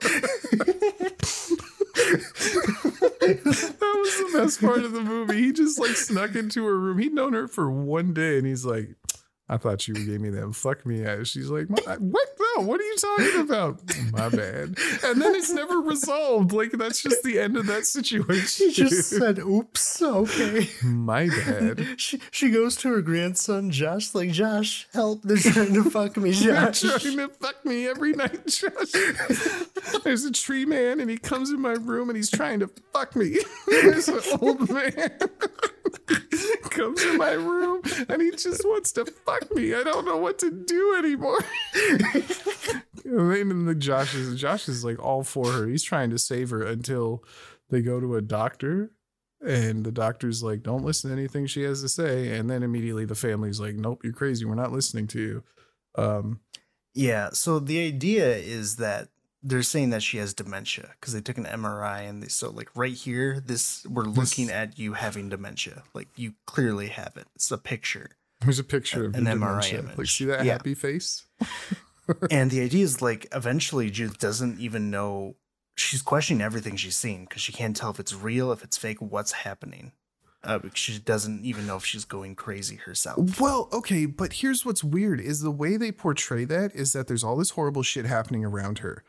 that was the best part of the movie. He just like snuck into her room. He'd known her for one day, and he's like, "I thought you gave me them. Fuck me." ass." She's like, "What? No, what are you talking about?" My bad. And then it's never resolved. Like that's just the end of that situation. she just said, "Oops, okay." My bad. She she goes to her grandson Josh, like Josh, help! They're trying to fuck me, Josh. They're trying to fuck me every night, Josh. There's a tree man, and he comes in my room, and he's trying to fuck me. There's an old man comes in my room, and he just wants to fuck me. I don't know what to do anymore. And then the Josh is Josh is like all for her. He's trying to save her until they go to a doctor. And the doctor's like, don't listen to anything she has to say. And then immediately the family's like, nope, you're crazy. We're not listening to you. Um, Yeah. So the idea is that they're saying that she has dementia because they took an MRI and they so like right here, this we're looking at you having dementia. Like you clearly have it. It's a picture. There's a picture of An MRI dementia. image. Like, see that Yeah. happy face? and the idea is like eventually Judith doesn't even know she's questioning everything she's seen because she can't tell if it's real, if it's fake, what's happening. uh, she doesn't even know if she's going crazy herself. Well, okay, but here's what's weird is the way they portray that is that there's all this horrible shit happening around her.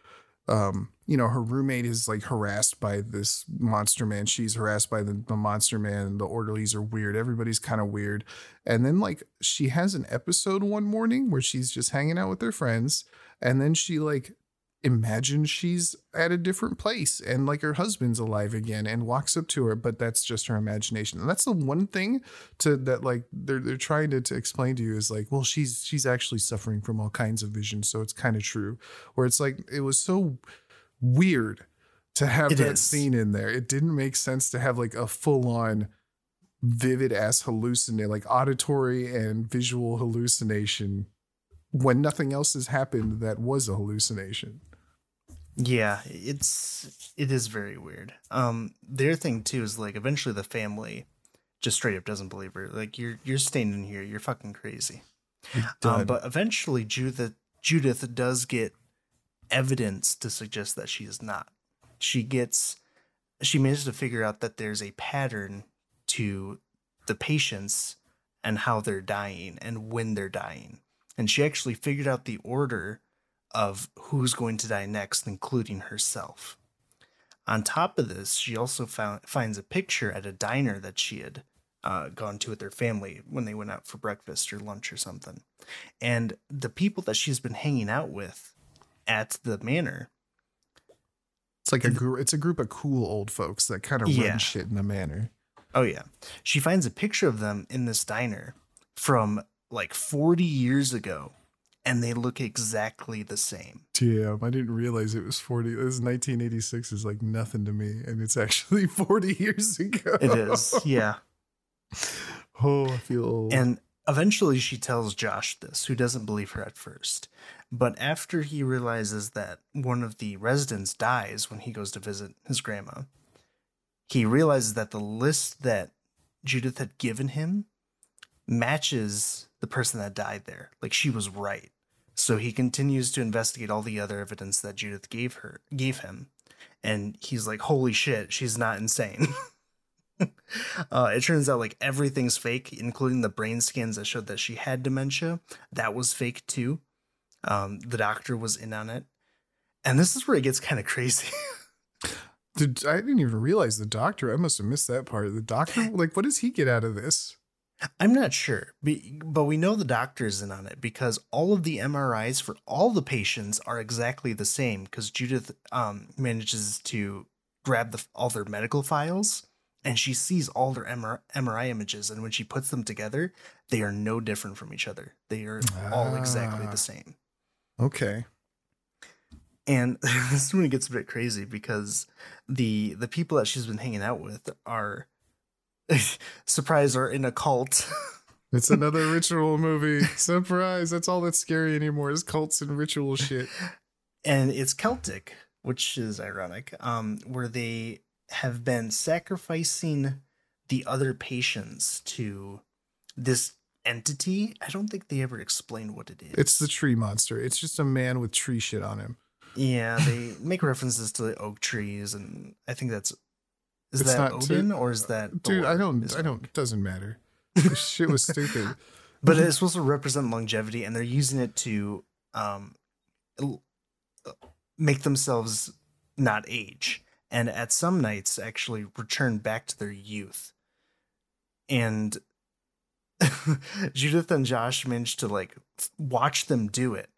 Um, you know, her roommate is like harassed by this monster man. She's harassed by the, the monster man. The orderlies are weird. Everybody's kind of weird. And then like she has an episode one morning where she's just hanging out with her friends, and then she like imagines she's at a different place and like her husband's alive again and walks up to her but that's just her imagination. And that's the one thing to that like they're they're trying to, to explain to you is like well she's she's actually suffering from all kinds of visions so it's kind of true. Where it's like it was so weird to have It that is. scene in there. It didn't make sense to have like a full on vivid ass hallucinate like auditory and visual hallucination when nothing else has happened that was a hallucination Yeah, it's it is very weird. Um, their thing too is like eventually the family just straight up doesn't believe her. Like you're you're staying in here, you're fucking crazy. Um, but eventually Judith Judith does get evidence to suggest that she is not. She gets she manages to figure out that there's a pattern to the patients and how they're dying and when they're dying. And she actually figured out the order of who's going to die next, including herself. On top of this, she also found, finds a picture at a diner that she had uh, gone to with their family when they went out for breakfast or lunch or something. And the people that she's been hanging out with at the manor, It's like a group. It's a group of cool old folks that kind of Yeah. run shit in a manner. oh yeah, she finds a picture of them in this diner from like 40 years ago, and they look exactly the same. Damn, I didn't realize it was forty. This 1986 is like nothing to me, and it's actually 40 years ago. It is, yeah. oh, I feel old. And eventually she tells Josh this, who doesn't believe her at first. But after he realizes that one of the residents dies when he goes to visit his grandma, he realizes that the list that Judith had given him matches the person that died there. Like she was right. So he continues to investigate all the other evidence that Judith gave her gave him. And he's like, holy shit, she's not insane. uh, it turns out like everything's fake, including the brain scans that showed that she had dementia. That was fake too. Um, the doctor was in on it. And this is where it gets kind of crazy. Did, I didn't even realize the doctor. I must have missed that part. The doctor, like, what does he get out of this? I'm not sure, but we know the doctor's in on it because all of the MRIs for all the patients are exactly the same. Because Judith um, manages to grab the, all their medical files and she sees all their MRI images, and when she puts them together, they are no different from each other. They are all exactly Ah. the same. Okay. And this is when it gets a bit crazy because the the people that she's been hanging out with are surprise are in a cult. It's another ritual movie. Surprise. That's all that's scary anymore is cults and ritual shit. and it's Celtic, which is ironic, um, where they have been sacrificing the other patients to this entity. I don't think they ever explain what it is. It's the tree monster. It's just a man with tree shit on him. yeah, they make references to the oak trees, and I think that's is It's that not Odin too- or is that Dude, I don't I don't it doesn't matter. This shit was stupid. but it's supposed to represent longevity and they're using it to um make themselves not age and at some nights actually return back to their youth and judith and josh managed to like watch them do it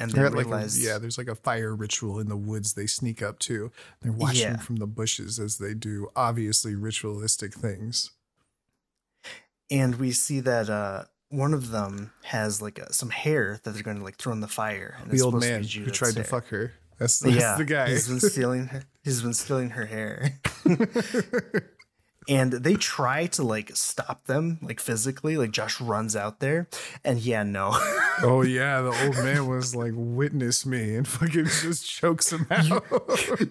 and they They're like a- yeah, there's like a fire ritual in the woods they sneak up to. They're watching Yeah. from the bushes as they do obviously ritualistic things. and we see that uh one of them has like a, some hair that they're going to like throw in the fire and The old man who tried to fuck her. That's, that's yeah the guy. he's been stealing her he's been stealing her hair and they try to like stop them like physically like josh runs out there and yeah no oh yeah, the old man was like, "Witness me," and fucking just chokes him out.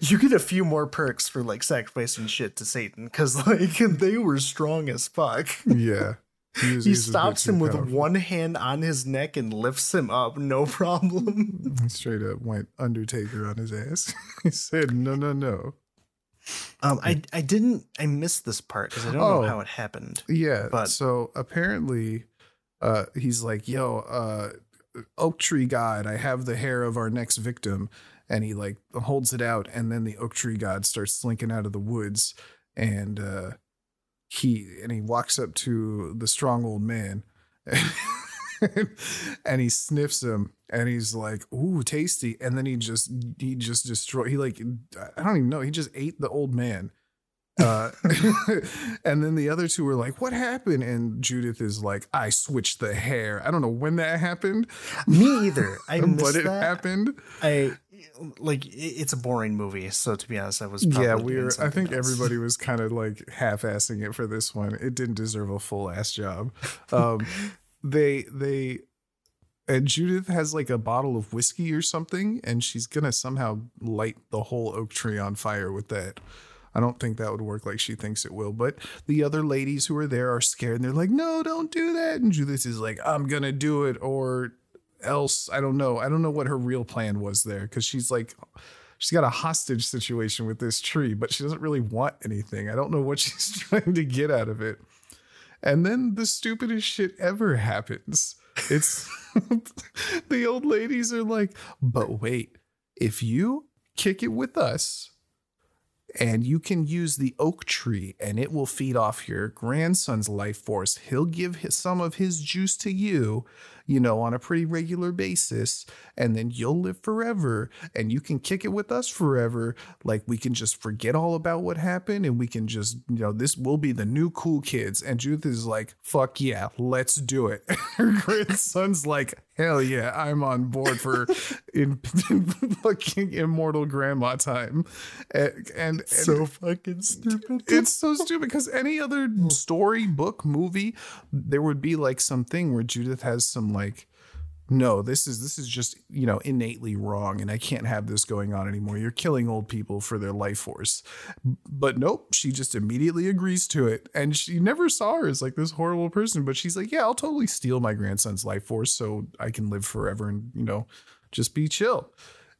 you get a few more perks for like sacrificing shit to satan because like they were strong as fuck yeah, he, was- he was stops him with powerful. one hand on his neck and lifts him up no problem straight up went Undertaker on his ass. he said, "No, no, no." Um, I I didn't I missed this part because I don't Oh. know how it happened. Yeah. But- so apparently, uh, he's like, "Yo, uh, oak tree god, I have the hair of our next victim," and he like holds it out, and then the oak tree god starts slinking out of the woods, and uh, he and he walks up to the strong old man. and he sniffs him and he's like ooh tasty and then he just he just destroy he like i don't even know he just ate the old man uh, and then the other two were like, "What happened?" And Judith is like, "I switched the hair." I don't know when that happened, Me either. I missed but it that. happened. I like it's a boring movie, so to be honest, I was probably Yeah, we were. I think else. everybody was kind of like half-assing it for this one. It didn't deserve a full ass job. Um, they they and Judith has like a bottle of whiskey or something, and she's gonna somehow light the whole oak tree on fire with that. I don't think that would work like she thinks it will. But the other ladies who are there are scared and they're like, no, don't do that. And Judith is like, I'm going to do it or else. I don't know. I don't know what her real plan was there because she's like, she's got a hostage situation with this tree, but she doesn't really want anything. I don't know what she's trying to get out of it. And then the stupidest shit ever happens. It's the old ladies are like, but wait, if you kick it with us, and you can use the oak tree and it will feed off your grandson's life force. He'll give his, some of his juice to you, you know, on a pretty regular basis, and then you'll live forever and you can kick it with us forever. Like we can just forget all about what happened and we can just, you know, this will be the new cool kids. And Judith is like, fuck yeah, let's do it. Her grandson's like, hell yeah, I'm on board for in, in fucking immortal grandma time. And, and, and so fucking stupid. it's so stupid because any other story, book, movie, there would be like something where Judith has some like, no, this is this is just you know innately wrong, and I can't have this going on anymore. You're killing old people for their life force, but nope, she just immediately agrees to it, and she never saw her as like this horrible person. But she's like, yeah, I'll totally steal my grandson's life force so I can live forever and you know just be chill.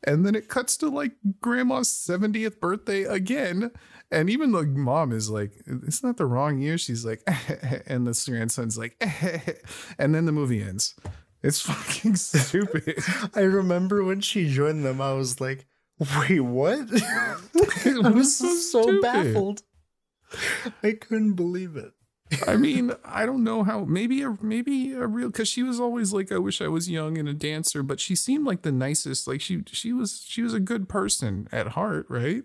And then it cuts to like grandma's 70th birthday again. And even the mom is like, isn't that the wrong year? She's like, and the grandson's like, and then the movie ends. It's fucking stupid. I remember when she joined them, I was like, wait, what? I was so so, baffled. I couldn't believe it. I mean, I don't know how. Maybe a maybe a real because she was always like, I wish I was young and a dancer, but she seemed like the nicest. Like she she was she was a good person at heart, right?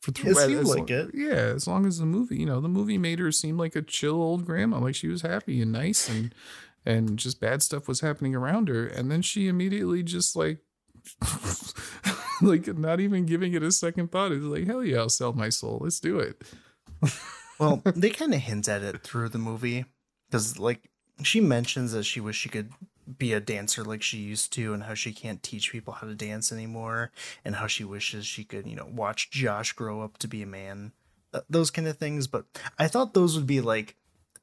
For It seemed like it. Yeah, as long as the movie, you know, the movie made her seem like a chill old grandma, like she was happy and nice, and and just bad stuff was happening around her, and then she immediately just like. like not even giving it a second thought is like hell yeah i'll sell my soul let's do it Well, they kind of hint at it through the movie because, like, she mentions that she wish she could be a dancer like she used to, and how she can't teach people how to dance anymore, and how she wishes she could, you know, watch Josh grow up to be a man, those kind of things. But I thought those would be like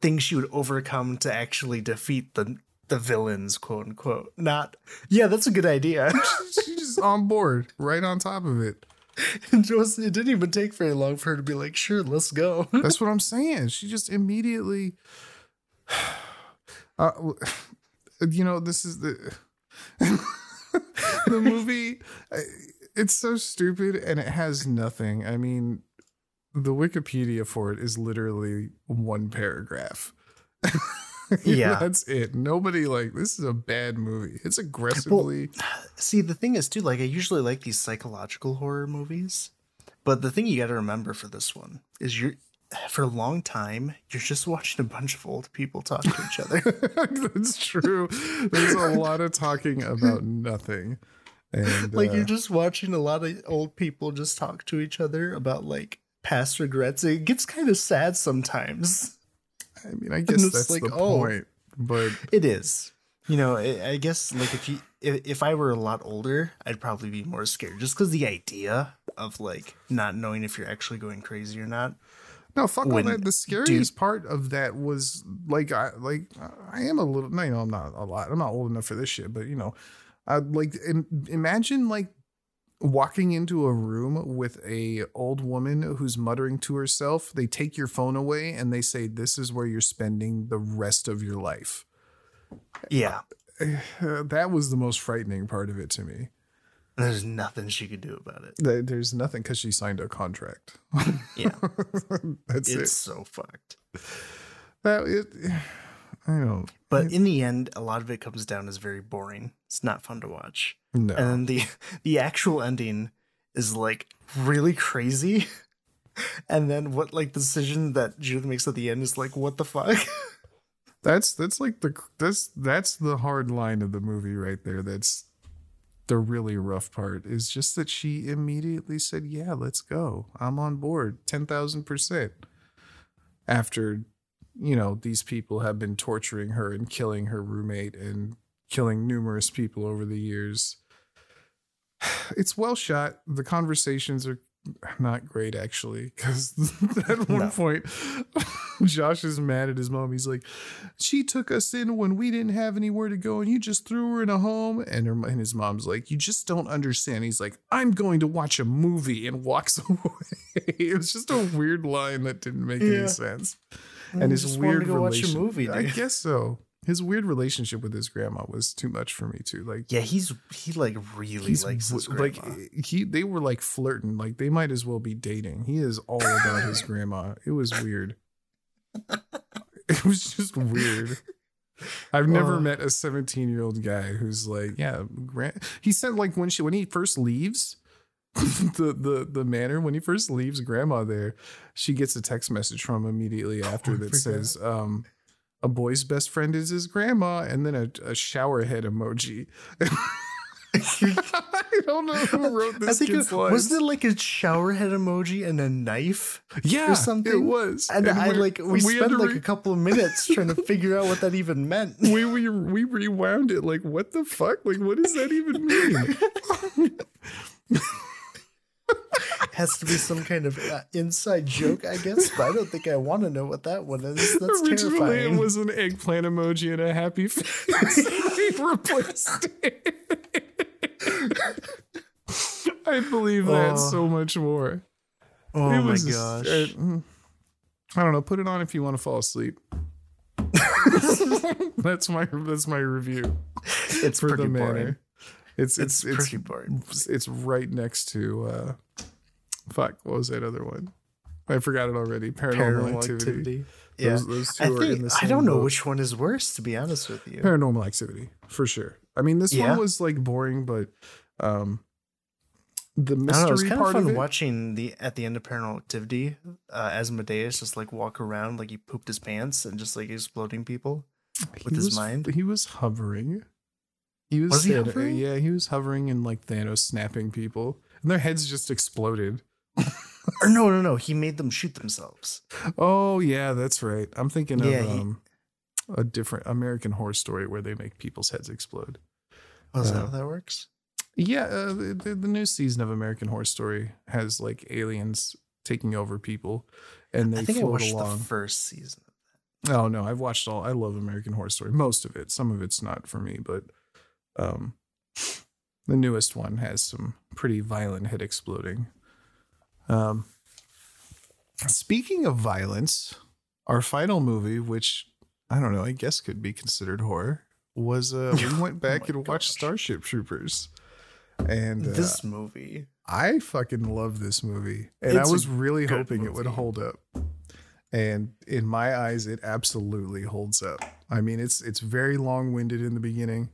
things she would overcome to actually defeat the the villains, quote unquote. Not, yeah, that's a good idea. she's just on board right on top of it it, was, it didn't even take very long for her to be like, sure, let's go. That's what I'm saying. She just immediately, uh, you know, this is the the movie. It's so stupid and it has nothing. I mean, the Wikipedia for it is literally one paragraph. Yeah. that's it. Nobody like this is a bad movie. It's aggressively. See, the thing is, too, like, I usually like these psychological horror movies, but the thing you got to remember for this one is you're, for a long time, you're just watching a bunch of old people talk to each other. that's true. There's a lot of talking about nothing. And like, uh, you're just watching a lot of old people just talk to each other about, like, past regrets. It gets kind of sad sometimes. I mean, I guess that's like, the oh. point. But It is. You know, I I guess like if you if, if I were a lot older, I'd probably be more scared just because the idea of like not knowing if you're actually going crazy or not. no, fuck all that. The scariest part of that was like, I like, I am a little. No, you know, I'm not a lot. I'm not old enough for this shit. But you know, I like im- imagine like walking into a room with a old woman who's muttering to herself they take your phone away and they say this is where you're spending the rest of your life Yeah. that was the most frightening part of it to me There's nothing she could do about it. There's nothing because she signed a contract Yeah. that's it's it so fucked. that it i don't But in the end, a lot of it comes down as very boring. It's not fun to watch. no And the the actual ending is like really crazy. And then what like the decision that Judith makes at the end is like, what the fuck? That's that's like the that's that's the hard line of the movie right there. That's the really rough part is just that she immediately said, "Yeah, let's go. I'm on board, ten thousand percent." After you know these people have been torturing her and killing her roommate and killing numerous people over the years. It's well shot. The conversations are not great actually because at one No. point josh is mad at his mom he's like she took us in when we didn't have anywhere to go and you just threw her in a home and, her, and his mom's like you just don't understand he's like i'm going to watch a movie and walks away it was just a weird line that didn't make Yeah. any sense and his just weird to go watch a movie, i guess so. His weird relationship with his grandma was too much for me too like Yeah, he's he like really likes his like grandma. he they were like flirting like they might as well be dating. He is all about his grandma. It was weird. It was just weird. I've never met a 17 year old guy who's like yeah grand he said like when she when he first leaves the the the manor when he first leaves grandma there she gets a text message from immediately after I that says um a boy's best friend is his grandma and then a, a shower head emoji I don't know who wrote this I think kid's it, wasn't it like a shower head emoji and a knife yeah, or something? It was, And, I we- like we, had spent to like re- a couple of minutes trying to figure out what that even meant. we, we we rewound it. Like, what the fuck? Like, what does that even mean? Has to be some kind of uh, inside joke, I guess. But I don't think I want to know what that one is. That's Originally, terrifying. it was an eggplant emoji and a happy face. we replaced it. I believe that Oh. so much more. oh It my gosh! uh, mm. I don't know. Put it on if you want to fall asleep. that's my that's my review it's for pretty the boring. It's It's, it's it's pretty boring. it's right next to uh fuck what was that other one i forgot it already paranormal, Paranormal activity, activity. Yeah, Those, those two I are in think the I don't know boat. which one is worse. To be honest with you, paranormal activity for sure i mean this Yeah. one was like boring but um the don't know. It was mystery kind of fun of watching the at the end of Paranormal Activity, uh, Asmodeus just like walk around like he pooped his pants and just like exploding people. with he his was, mind? he was hovering he was, Was he hovering? yeah he was hovering and like thanos snapping people and their heads just exploded Or no, no, no. He made them shoot themselves. oh yeah that's right i'm thinking Yeah, of he- um a different american horror story where they make people's heads explode Oh, is Uh, that how that works? Yeah, uh, the, the the new season of American Horror Story has like aliens taking over people, and they I think I float watched along. the first season. oh no, I've watched all. I love American Horror Story. Most of it. Some of it's not for me, but um, the newest one has some pretty violent head exploding. Um, speaking of violence, our final movie, which I don't know, I guess could be considered horror, was uh, we went back Oh and watched gosh. Starship Troopers. And uh, this movie. I fucking love this movie. And It's I was really hoping it would hold up. And in my eyes, it absolutely holds up. I mean, it's it's very long-winded in the beginning.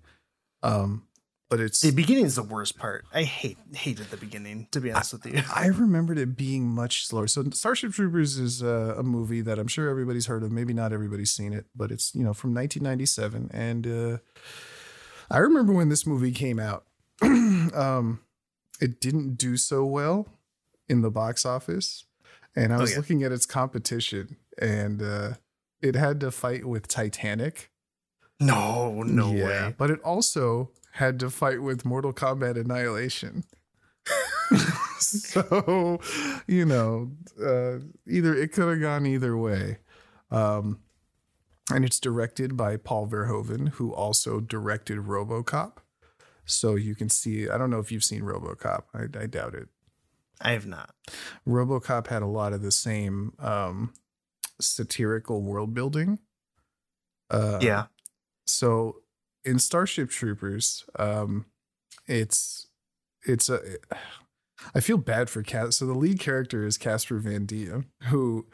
Um, but it's The beginning is the worst part. I hate hated the beginning. To be honest with you, I remembered it being much slower. So Starship Troopers is uh, a movie that I'm sure everybody's heard of. Maybe not everybody's seen it, but it's you know from 1997, and uh, I remember when this movie came out. um, it didn't do so well in the box office, and I Oh, was yeah. looking at its competition, and uh, it had to fight with Titanic. No, no Yeah, way. But it also had to fight with Mortal Kombat Annihilation. so, you know, uh, either it could have gone either way. Um, and it's directed by Paul Verhoeven, who also directed RoboCop. so you can see. I don't know if you've seen RoboCop. I, I doubt it. I have not. RoboCop had a lot of the same um, satirical world building. Uh, yeah. So in Starship Troopers, um, it's it's a. I feel bad for Cas. So the lead character is Casper Van Dien, who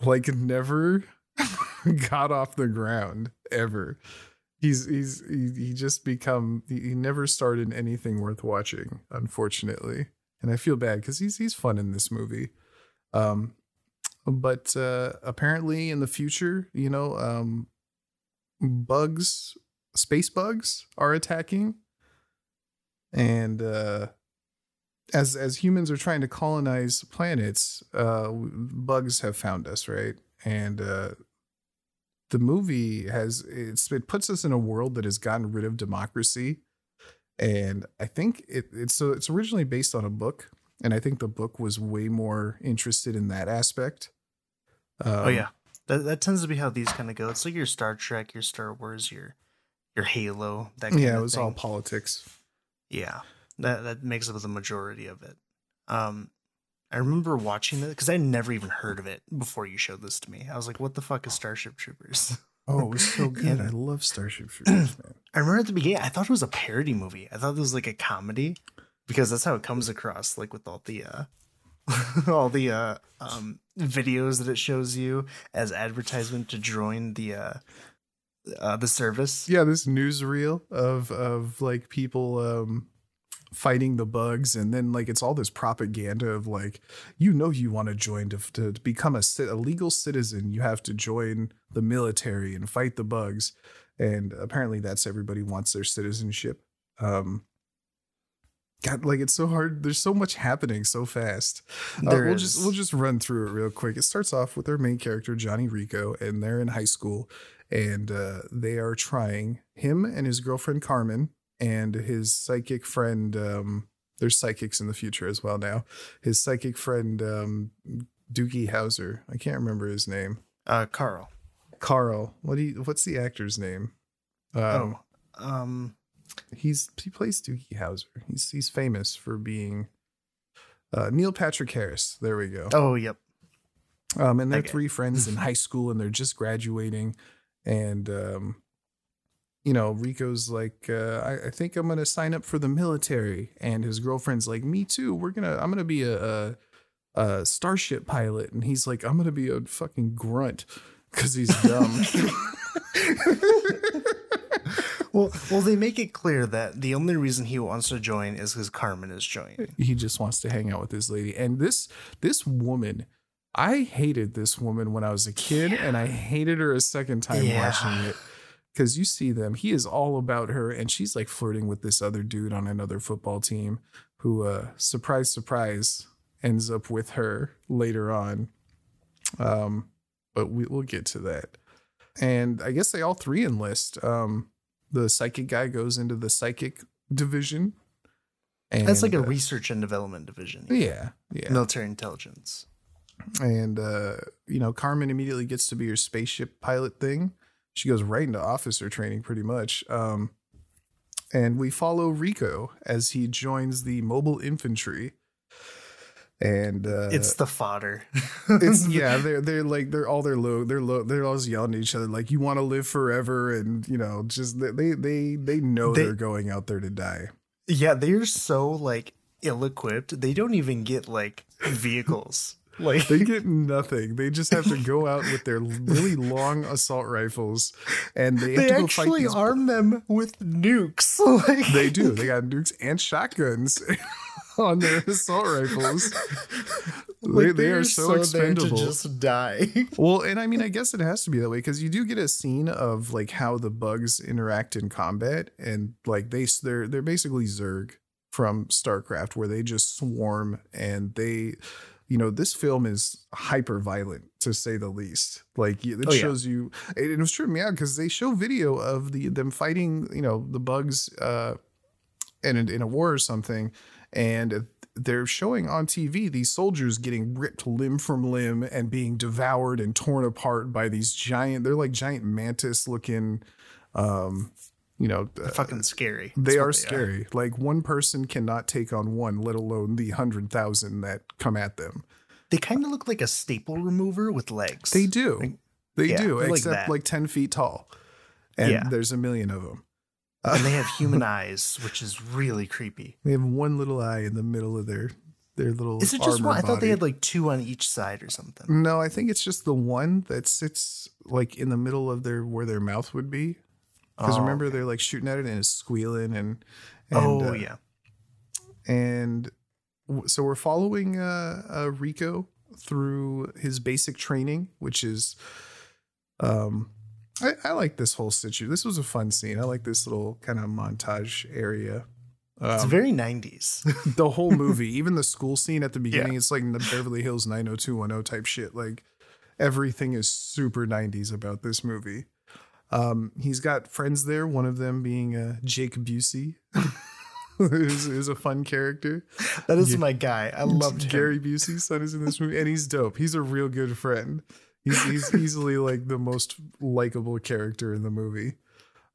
like never got off the ground ever. He's he's he, he just become he, he never started anything worth watching, unfortunately. And I feel bad because he's he's fun in this movie. Um, but uh, apparently in the future, you know, um, bugs, space bugs are attacking, and uh, as as humans are trying to colonize planets, uh, bugs have found us, right? And uh, the movie has it puts us in a world that has gotten rid of democracy, and I think it, it's so it's originally based on a book, and I think the book was way more interested in that aspect. Um, oh yeah, that that tends to be how these kind of go. It's like your Star Trek, your Star Wars, your your Halo. That yeah, it was thing. all politics. Yeah, that that makes up the majority of it. Um, I remember watching it because I never even heard of it before you showed this to me. I was like, "What the fuck is Starship Troopers?" Oh, it was so good. I love Starship Troopers, man. I remember at the beginning, I thought it was a parody movie. I thought it was like a comedy because that's how it comes across, like with all the uh all the uh um videos that it shows you as advertisement to join the uh uh the service. Yeah, this newsreel of of like people um fighting the bugs and then like it's all this propaganda of like you know you want to join to, to become a, a legal citizen you have to join the military and fight the bugs and apparently that's everybody wants their citizenship um God, like it's so hard. There's so much happening so fast. Uh, we'll is. just we'll just run through it real quick. It starts off with our main character Johnny Rico, and they're in high school, and uh, they are trying him and his girlfriend Carmen and his psychic friend. Um, there's psychics in the future as well now. His psychic friend um, Doogie Howser. I can't remember his name. Uh, Carl. Carl. What do you? What's the actor's name? Um, oh, um, he's he plays Doogie Howser. He's he's famous for being uh, Neil Patrick Harris. There we go. Oh, yep. Um, and they're okay. three friends in high school, and they're just graduating, and um, you know, Rico's like, uh, I, I, think I'm gonna sign up for the military, and his girlfriend's like, me too. We're gonna, I'm gonna be a, a, a starship pilot, and he's like, I'm gonna be a fucking grunt because he's dumb. well, well, they make it clear that the only reason he wants to join is because Carmen is joining. He just wants to hang out with his lady, and this this woman. I hated this woman when I was a kid, yeah. and I hated her a second time yeah. watching it because you see them. He is all about her, and she's like flirting with this other dude on another football team, who, uh, surprise, surprise, ends up with her later on. Um, but we, will get to that. And I guess they all three enlist. Um, the psychic guy goes into the psychic division. And, That's like a uh, research and development division. Yeah, yeah. Military intelligence. And uh, you know, Carmen immediately gets to be your spaceship pilot thing. She goes right into officer training pretty much. Um, and we follow Rico as he joins the mobile infantry and uh, it's the fodder. it's yeah, they're they're like they're all they're low they're low they're always yelling at each other like you want to live forever and you know just they they they know they, are going out there to die. Yeah, they're so like ill equipped. They don't even get like vehicles. Like they get nothing. They just have to go out with their really long assault rifles, and they, they actually arm them with nukes. Like they do. They got nukes and shotguns. On their assault rifles. like they, they are so, so expendable. to just die. well, and I mean, I guess it has to be that way because you do get a scene of like how the bugs interact in combat, and like they they're they're basically Zerg from StarCraft, where they just swarm and they you know, this film is hyper violent to say the least. Like it oh, shows yeah. you, it, it was tripping me out because they show video of the them fighting, you know, the bugs uh, in a, in a war or something, and they're showing on TV these soldiers getting ripped limb from limb and being devoured and torn apart by these giant. They're like giant mantis looking, um, you know, They're uh, fucking scary. they are what scary. Like one person cannot take on one, let alone the hundred thousand that come at them. They kind of look like a staple remover with legs. They do. Like- they yeah, do, they're like except like, 10 feet tall. And Yeah. there's a million of them. And they have human eyes, which is really creepy. They have one little eye in the middle of their their little. Is it just one? I thought they had like two on each side or something. No, I think it's just the one that sits like in the middle of their where their mouth would be. Because Oh, remember, they're like shooting at it and it's squealing and. and oh uh, yeah, and w- so we're following uh, uh, Rico through his basic training, which is, um, I, I like this whole situation. This was a fun scene. I like this little kind of montage area. it's Um, very nineties. the whole movie, even the school scene at the beginning, it's like the Beverly Hills 90210 type shit. Like everything is super 90s about this movie. Um, he's got friends there, one of them being uh, Jake Busey, who's, a fun character. that is my guy. I loved him. Gary Busey's son is in this movie, and he's dope. He's a real good friend. He's, he's easily like the most likable character in the movie.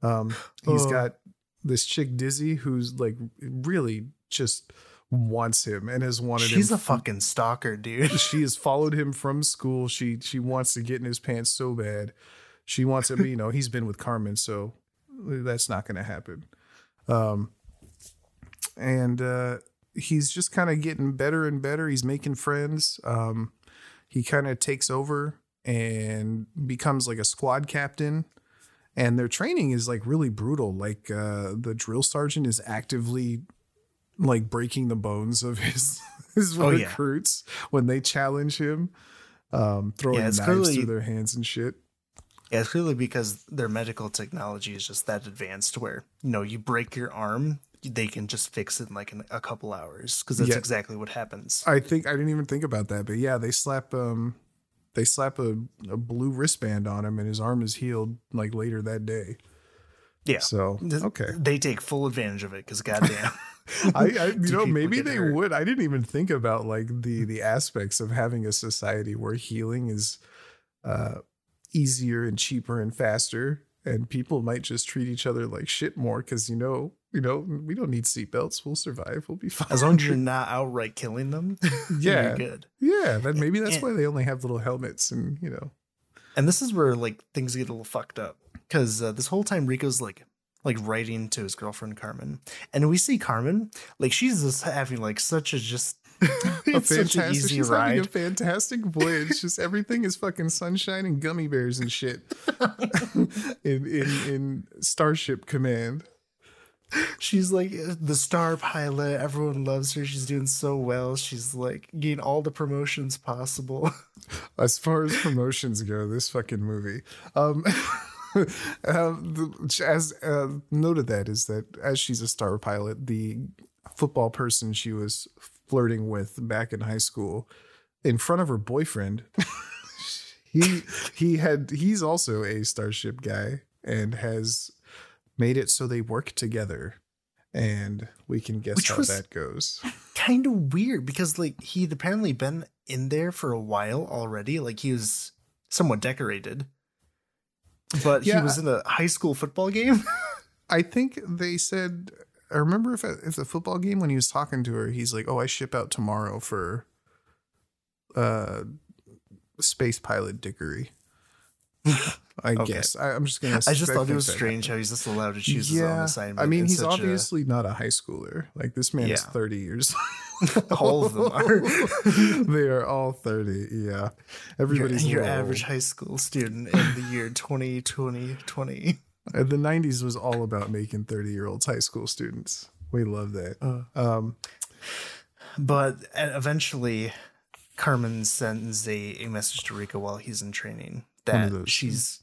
Um, he's Oh. got this chick Dizzy who's like really just wants him and has wanted She's him. She's a fucking stalker, dude. she has followed him from school. She she wants to get in his pants so bad. She wants him, you know he's been with Carmen, so that's not going to happen. Um, and uh, he's just kind of getting better and better. He's making friends. Um, he kind of takes over and becomes like a squad captain. And their training is like really brutal. Like uh, the drill sergeant is actively like breaking the bones of his his Oh, yeah. recruits when they challenge him, um, throwing Yeah, knives clearly- through their hands and shit. Yeah, it's clearly because their medical technology is just that advanced where, you know, you break your arm, they can just fix it in like in a couple hours because that's Yeah. exactly what happens. I think I didn't even think about that, but yeah, they slap um they slap a, a blue wristband on him and his arm is healed like later that day. Yeah. So okay. They take full advantage of it because goddamn. I, I you know maybe they hurt? would. I didn't even think about like the the aspects of having a society where healing is uh easier and cheaper and faster and people might just treat each other like shit more cuz you know, you know, we don't need seatbelts. We'll survive. We'll be fine. As long as you're not outright killing them, Yeah. you're good. yeah, then maybe that's And- why they only have little helmets and, you know. And this is where like things get a little fucked up because uh, this whole time Rico's like like writing to his girlfriend Carmen, and we see Carmen like she's just having like such a just it's such an fantastic. easy She's having a fantastic voyage. Just everything is fucking sunshine and gummy bears and shit. in in in Starship Command. She's like the star pilot. Everyone loves her. She's doing so well. She's like getting all the promotions possible. As far as promotions go, this fucking movie. Um, um, the, as uh, noted that is that as she's a star pilot, the football person she was flirting with back in high school, in front of her boyfriend, he he had he's also a starship guy and has made it so they work together. And we can guess Which how that goes. kind of weird because like he'd apparently been in there for a while already. Like he was somewhat decorated, but Yeah. he was in a high school football game. I think they said. I remember if if the football game when he was talking to her, he's like, "Oh, I ship out tomorrow for uh space pilot Dickory." I Okay. guess I, I'm just gonna. I just thought it was strange how he's just allowed to choose his own assignment. I mean, he's such a- obviously not a high schooler. Like this man is Yeah. 30 years. All of them are. they are all 30. Yeah, everybody's a your average high school student in the year 2020 20. Uh, The 90s was all about making 30 year olds high school students. We love that. Uh. um, But uh, eventually, Carmen sends a, a message to Rico while he's in training that she's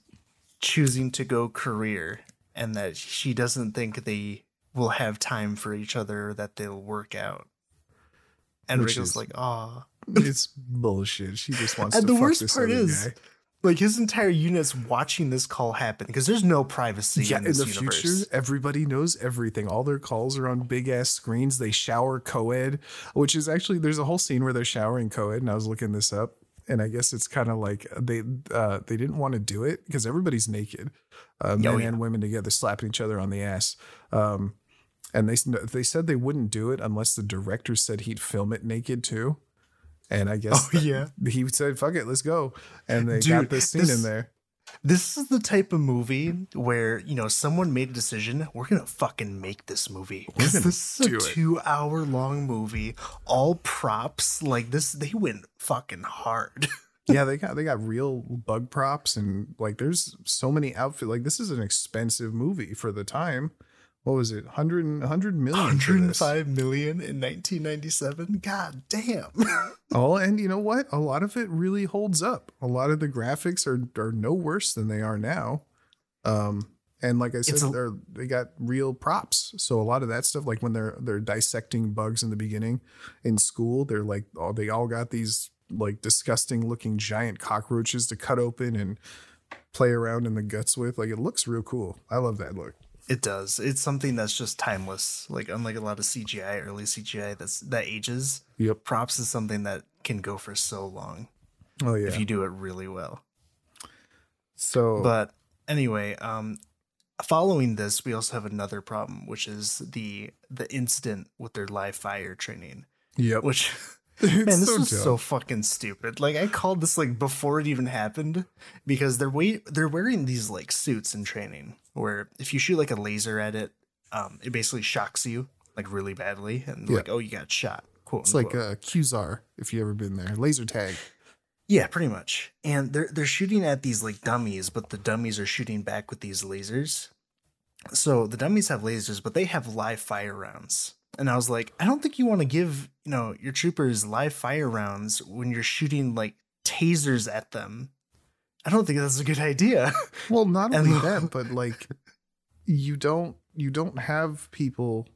choosing to go career and that she doesn't think they will have time for each other that they'll work out. And Which Rico's is- like, ah. it's bullshit. She just wants And to the fuck worst this part is, guy. Like, his entire unit's watching this call happen because there's no privacy Yeah, in in the universe. future, everybody knows everything. All their calls are on big ass screens. They shower co-ed, which is actually there's a whole scene where they're showering co-ed, and I was looking this up. and I guess it's kind of like they uh, they didn't want to do it because everybody's naked, uh, men Oh, yeah. and women together, slapping each other on the ass. Um, and they they said they wouldn't do it unless the director said he'd film it naked too. And I guess Oh, yeah. he said, "Fuck it, let's go." And they Dude, got this scene in there. This is the type of movie where, you know, someone made a decision, we're going to fucking make this movie. 'Cause gonna this is a it. two hour long movie, all props. Like this, they went fucking hard. yeah, they got they got real bug props and like there's so many outfit. Like this is an expensive movie for the time. What was it? 100, 100 million. for this. 105 million in 1997. God damn. Oh, and you know what? A lot of it really holds up. A lot of the graphics are are no worse than they are now. Um, and like I said, a- they're they got real props. So a lot of that stuff, like when they're they're dissecting bugs in the beginning in school, they're like, oh, they all got these like disgusting looking giant cockroaches to cut open and play around in the guts with. Like it looks real cool. I love that look. It does. It's something that's just timeless. Like unlike a lot of CGI, early CGI that's that ages. Yep. Props is something that can go for so long Oh yeah. if you do it really well. so But anyway, um following this, we also have another problem, which is the the incident with their live fire training. yep. Which It's man, this so is dumb. so fucking stupid. Like I called this like before it even happened because they're wait they're wearing these like suits in training where if you shoot like a laser at it, um, it basically shocks you like really badly and Yeah. like oh you got shot. Quote It's like unquote. uh, Qzar, if you ever been there. Laser tag. Yeah, pretty much. And they're they're shooting at these like dummies, but the dummies are shooting back with these lasers. So the dummies have lasers, but they have live fire rounds. And I was like, I don't think you want to give, you know, your troopers live fire rounds when you're shooting like tasers at them. I don't think that's a good idea. Well, not only that, but like you don't you don't have people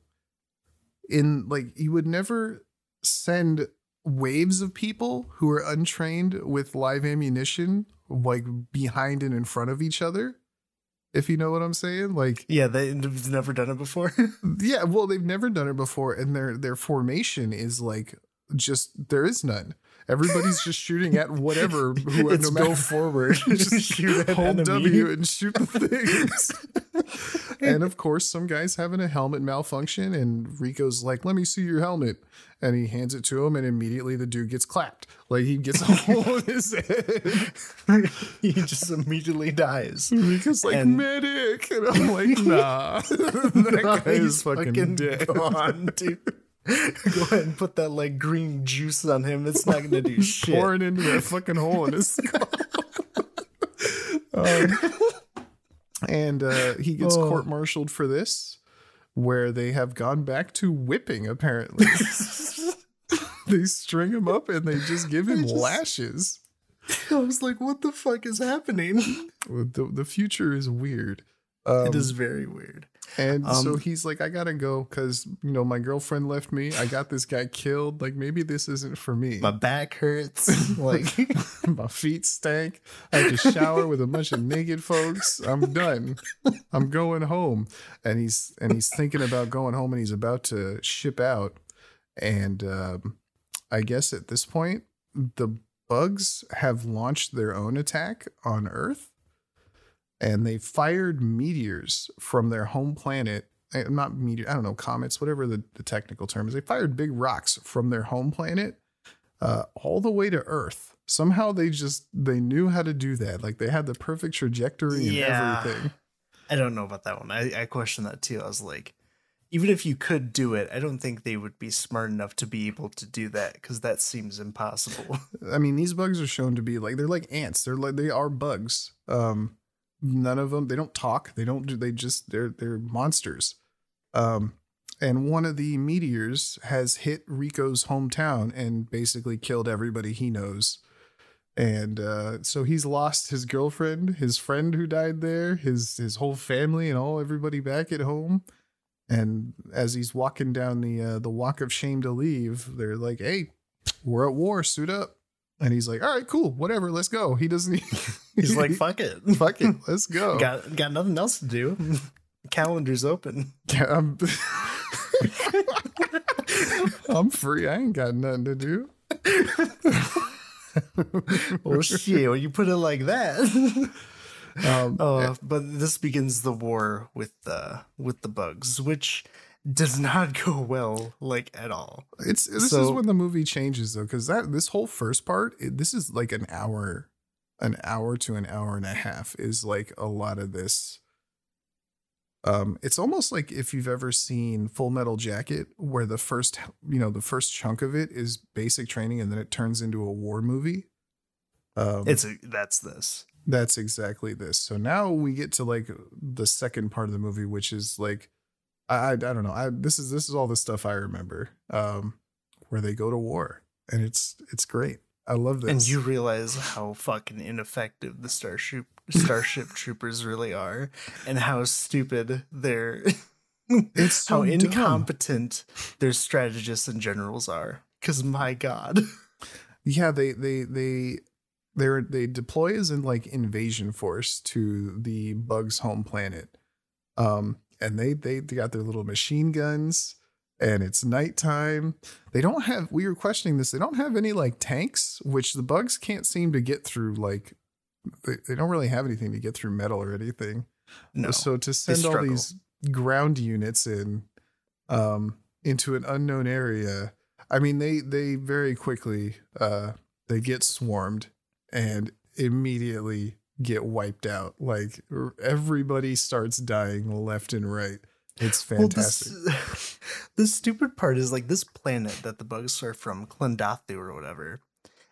in like you would never send waves of people who are untrained with live ammunition like behind and in front of each other. If you know what I'm saying, like yeah, they've never done it before. yeah, well, they've never done it before, and their their formation is like just there is none. Everybody's just shooting at whatever. Who, no matter go forward. just Shoot at hold enemy. W and shoot the things. and of course, some guy's having a helmet malfunction, and Rico's like, "Let me see your helmet," and he hands it to him, and immediately the dude gets clapped. Like he gets a hole in his head. he just immediately dies. Rico's like, And- "Medic," and I'm like, "Nah, that guy is He's fucking, dead." gone, dude. Go ahead and put that like green juice on him. It's not gonna do shit. pouring into that fucking hole in his skull. um, and uh, he gets Oh. court-martialed for this, where they have gone back to whipping. Apparently, they string him up and they just give him just- lashes. I was like, what the fuck is happening? The the future is weird. Um, it is very weird. And so Um, he's like, I gotta go because you know my girlfriend left me. I got this guy killed. Like maybe this isn't for me. My back hurts. like My feet stank. I had to shower with a bunch of naked folks. I'm done. I'm going home. And he's and he's thinking about going home and he's about to ship out. And um, I guess at this point, the bugs have launched their own attack on Earth. And they fired meteors from their home planet. eh, Not meteor, I don't know, comets, whatever the, the technical term is. They fired big rocks from their home planet uh, all the way to Earth. Somehow they just they knew how to do that. Like they had the perfect trajectory and Yeah. everything. I don't know about that one. I, I question that too. I was like, even if you could do it, I don't think they would be smart enough to be able to do that because that seems impossible. I mean, these bugs are shown to be like they're like ants. They're like they are bugs. Um, none of them they don't talk. They don't do. They just they're they're monsters. Um, and one of the meteors has hit Rico's hometown and basically killed everybody he knows. And uh, so he's lost his girlfriend, his friend who died there, his his whole family, and all everybody back at home. And as he's walking down the uh, the walk of shame to leave, they're like, "Hey, we're at war. Suit up." And he's like, "All right, cool, whatever. Let's go." He doesn't. He's like, fuck it. "Fuck it, let's go." Got got nothing else to do. Calendar's open. Yeah, I'm, I'm free. I ain't got nothing to do. oh shit! When you put it like that. Um, uh, but this begins the war with the with the bugs, which does not go well, like at all. It's this is when the movie changes though, because that this whole first part, it, this is like an hour, an hour to an hour and a half is like a lot of this. Um, it's almost like if you've ever seen Full Metal Jacket, where the first, you know, the first chunk of it is basic training, and then it turns into a war movie. Um, It's a, that's this. That's exactly this. So now we get to like the second part of the movie, which is like I I, I don't know. I this is this is all the stuff I remember. Um where they go to war. And it's it's great. I love this. And you realize how fucking ineffective the Starship Starship Troopers really are, and how stupid their It's so how dumb. incompetent their strategists and generals are. Because my god, Yeah, they they they they they deploy as in like invasion force to the bugs home planet. Um and they they, they got their little machine guns and it's nighttime. They don't have we were questioning this. They don't have any like tanks, which the bugs can't seem to get through like they, they don't really have anything to get through metal or anything. no, So to send all these ground units in um into an unknown area, I mean they they very quickly uh they get swarmed and immediately get wiped out. Like everybody starts dying left and right. It's fantastic. Well, this, the stupid part is like this planet that the bugs are from, Klendathu or whatever.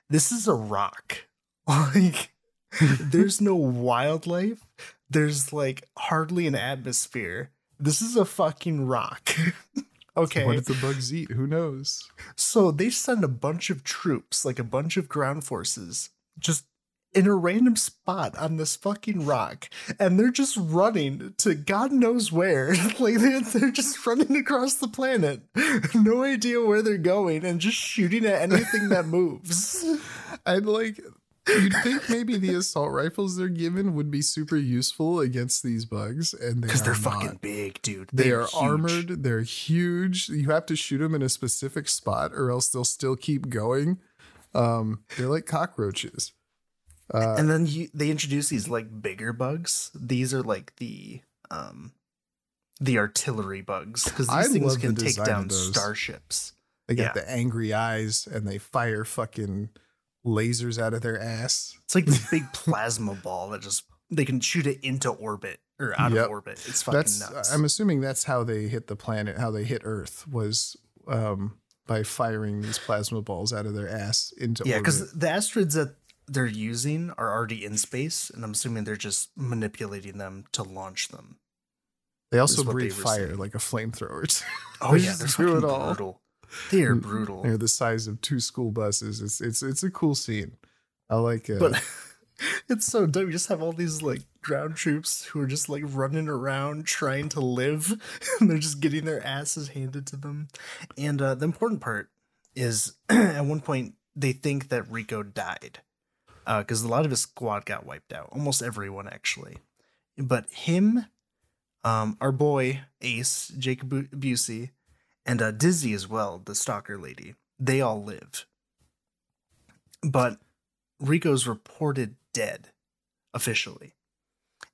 This is a rock. Like, there's no wildlife. There's like hardly an atmosphere. This is a fucking rock. okay. What did the bugs eat? Who knows? So they send a bunch of troops, like a bunch of ground forces, just in a random spot on this fucking rock, and they're just running to God knows where. like they're, they're just running across the planet, no idea where they're going, and just shooting at anything that moves. And like you'd think maybe the assault rifles they're given would be super useful against these bugs, and they Because they're are fucking big, dude. They They're are huge. armored. They're huge. You have to shoot them in a specific spot, or else they'll still keep going. Um, they're like cockroaches. Uh, and then you, they introduce these like bigger bugs. These are like the um the artillery bugs because I these things love the can take down starships. they got yeah. the angry eyes, and they fire fucking lasers out of their ass. It's like this big plasma ball that just they can shoot it into orbit or out Yep. of orbit. It's fucking That's. nuts. I'm assuming that's how they hit the planet. How they hit Earth was um, by firing these plasma balls out of their ass into yeah, because the asteroids that they're using are already in space, and I'm assuming they're just manipulating them to launch them. They also breathe they fire saying. like a flamethrower. Oh yeah, they're fucking it all. brutal. They are Mm, brutal. They're the size of two school buses. It's it's it's a cool scene. I like it. But it's so dumb. You just have all these like ground troops who are just like running around trying to live, and they're just getting their asses handed to them. And uh, the important part is at one point they think that Rico died because a lot of his squad got wiped out, almost everyone actually. But him, um, our boy Ace, Jacob Busey, and uh, Dizzy as well, the stalker lady, they all live. But Rico's reported dead officially.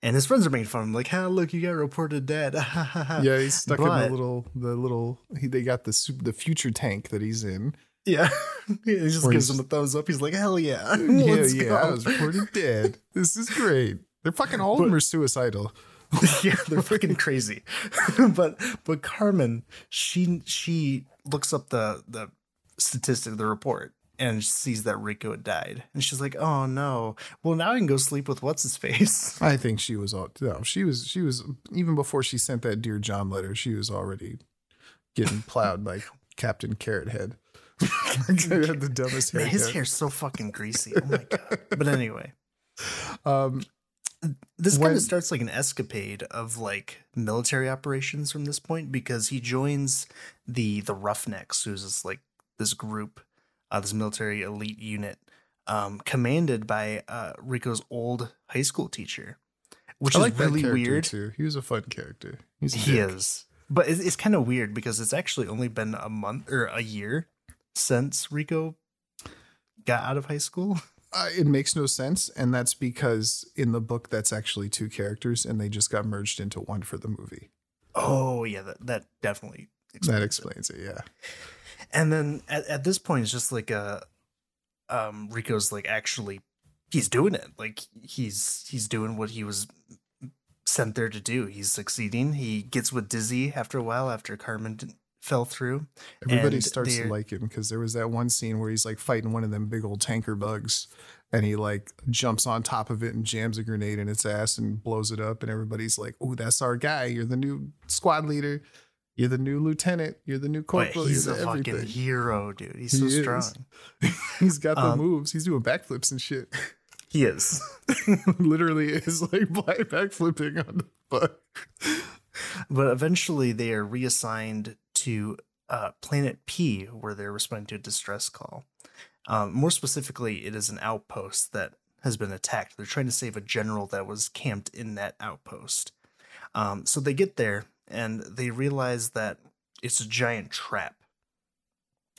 And his friends are making fun of him, like, "Ha, look, you got reported dead." yeah, he's stuck in the little the little. He, they got the the future tank that he's in. yeah. he just gives him a thumbs up. He's like, "Hell yeah, yeah, yeah. go." I was reported dead. This is great. They're fucking all of them are suicidal. yeah, they're fucking crazy. but but Carmen, she she looks up the the statistic, of the report, and sees that Rico had died, and she's like, "Oh no! Well, now I can go sleep with what's his face." I think she was all no. She was she was even before she sent that dear John letter. She was already getting plowed by Captain Carrot Head. He had the dumbest haircut. his hair's so fucking greasy. Oh my god! But anyway, Um, this kind of starts like an escapade of like military operations from this point because he joins the the Roughnecks, who's this like this group, uh, this military elite unit, um, commanded by uh, Rico's old high school teacher, which I is like really weird. too. He was a fun character. He's a He dick. is, but it's, it's kind of weird because it's actually only been a month or a year since Rico got out of high school. Uh, it makes no sense, and that's because in the book that's actually two characters, and they just got merged into one for the movie. Oh yeah, that that definitely that explains it. Yeah. And then at, at this point, it's just like a um, Rico's like actually he's doing it. Like he's he's doing what he was sent there to do. He's succeeding. He gets with Dizzy after a while after Carmen d- fell through. Everybody starts to like him because there was that one scene where he's like fighting one of them big old tanker bugs and he like jumps on top of it and jams a grenade in its ass and blows it up. And everybody's like, Oh, that's our guy. You're the new squad leader. You're the new lieutenant. You're the new corporal. he's a the fucking hero, dude. He's so He strong. He's got the Um, moves. He's doing backflips and shit. He is. Literally is like backflipping on the bug. but eventually they are reassigned to uh, Planet P, where they're responding to a distress call. Um, more specifically, it is an outpost that has been attacked. They're trying to save a general that was camped in that outpost. Um, so they get there and they realize that it's a giant trap.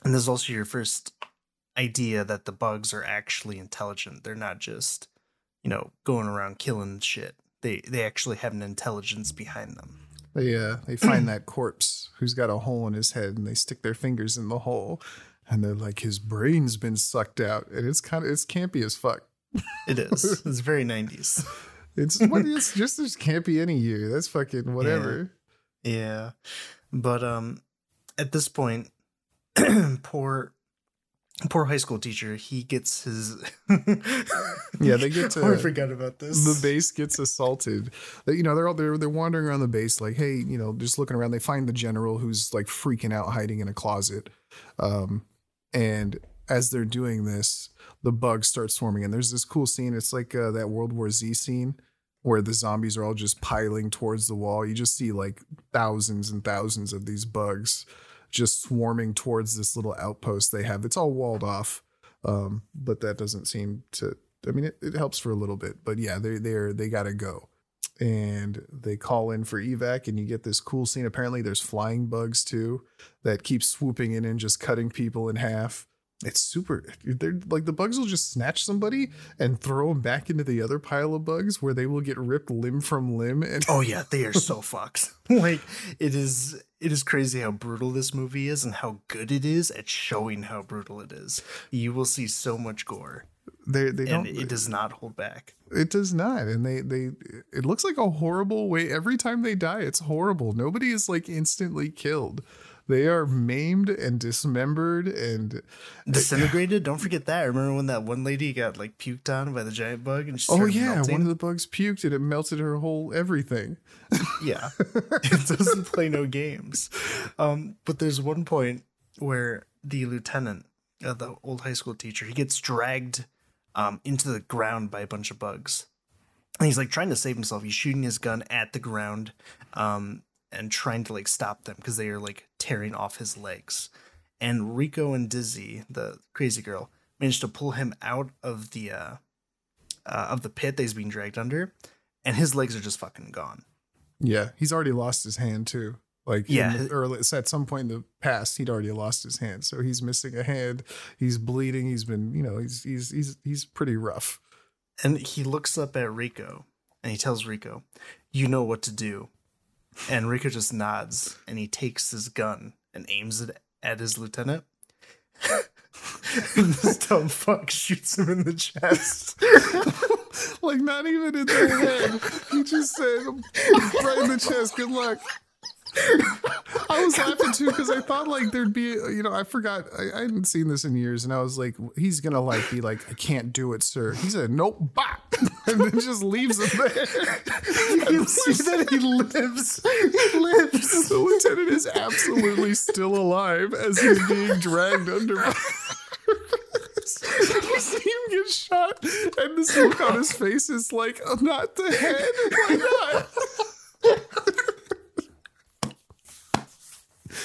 And this is also your first idea that the bugs are actually intelligent. They're not just, you know, going around killing shit. They they actually have an intelligence behind them. They uh they find that corpse who's got a hole in his head and they stick their fingers in the hole and they're like his brain's been sucked out and it's kind of it's campy as fuck. It is. It's very 90s. It's what it's just as campy any year. That's fucking whatever. Yeah. But um at this point poor poor high school teacher, he gets his Yeah, they get Oh, I forgot about this. The base gets assaulted. You know, they're all they're they're wandering around the base like, hey, you know, just looking around. They find the general who's like freaking out, hiding in a closet. Um, and as they're doing this, the bugs start swarming. And there's this cool scene. It's like uh, that World War Z scene where the zombies are all just piling towards the wall. You just see like thousands and thousands of these bugs just swarming towards this little outpost they have. It's all walled off. Um, but that doesn't seem to I mean it, it helps for a little bit, but yeah, they they're they gotta go. And they call in for evac, and you get this cool scene. Apparently, there's flying bugs too that keep swooping in and just cutting people in half. It's super. They're like the bugs will just snatch somebody and throw them back into the other pile of bugs where they will get ripped limb from limb. And Oh yeah, they are so fucked. like it is it is crazy how brutal this movie is and how good it is at showing how brutal it is. You will see so much gore they they don't. it does not hold back. It does not, and they they it looks like a horrible way. Every time they die, it's horrible. Nobody is like instantly killed. They are maimed and dismembered, and Disintegrated, don't forget that. Remember when that one lady got like puked on by the giant bug and she oh yeah, melting? one of the bugs puked and it melted her whole everything. Yeah. it doesn't play no games. Um, but there's one point where the lieutenant, uh, the old high school teacher, he gets dragged um, into the ground by a bunch of bugs. And he's like trying to save himself. He's shooting his gun at the ground um, and trying to like stop them because they are like tearing off his legs. And Rico and Dizzy, the crazy girl, managed to pull him out of the uh, uh, of the pit that he's being dragged under, and his legs are just fucking gone. Yeah, he's already lost his hand too. Like Yeah. in at some point in the past, he'd already lost his hand, so he's missing a hand. He's bleeding. He's been, you know, he's he's he's he's pretty rough. And he looks up at Rico and he tells Rico, You know what to do. And Rico just nods and he takes his gun and aims it at his lieutenant. this dumb fuck shoots him in the chest. like not even in the head. He just said right in the chest. Good luck. I was laughing too because I thought like there'd be, you know, I forgot I, I hadn't seen this in years, and I was like, he's gonna like be like, I can't do it, sir. He said, nope, bop, and then just leaves him there. You can see that he lives. He lives. The lieutenant is absolutely still alive as he's being dragged under. you see him get shot, and this look on his face is like, oh, not the head. Why not?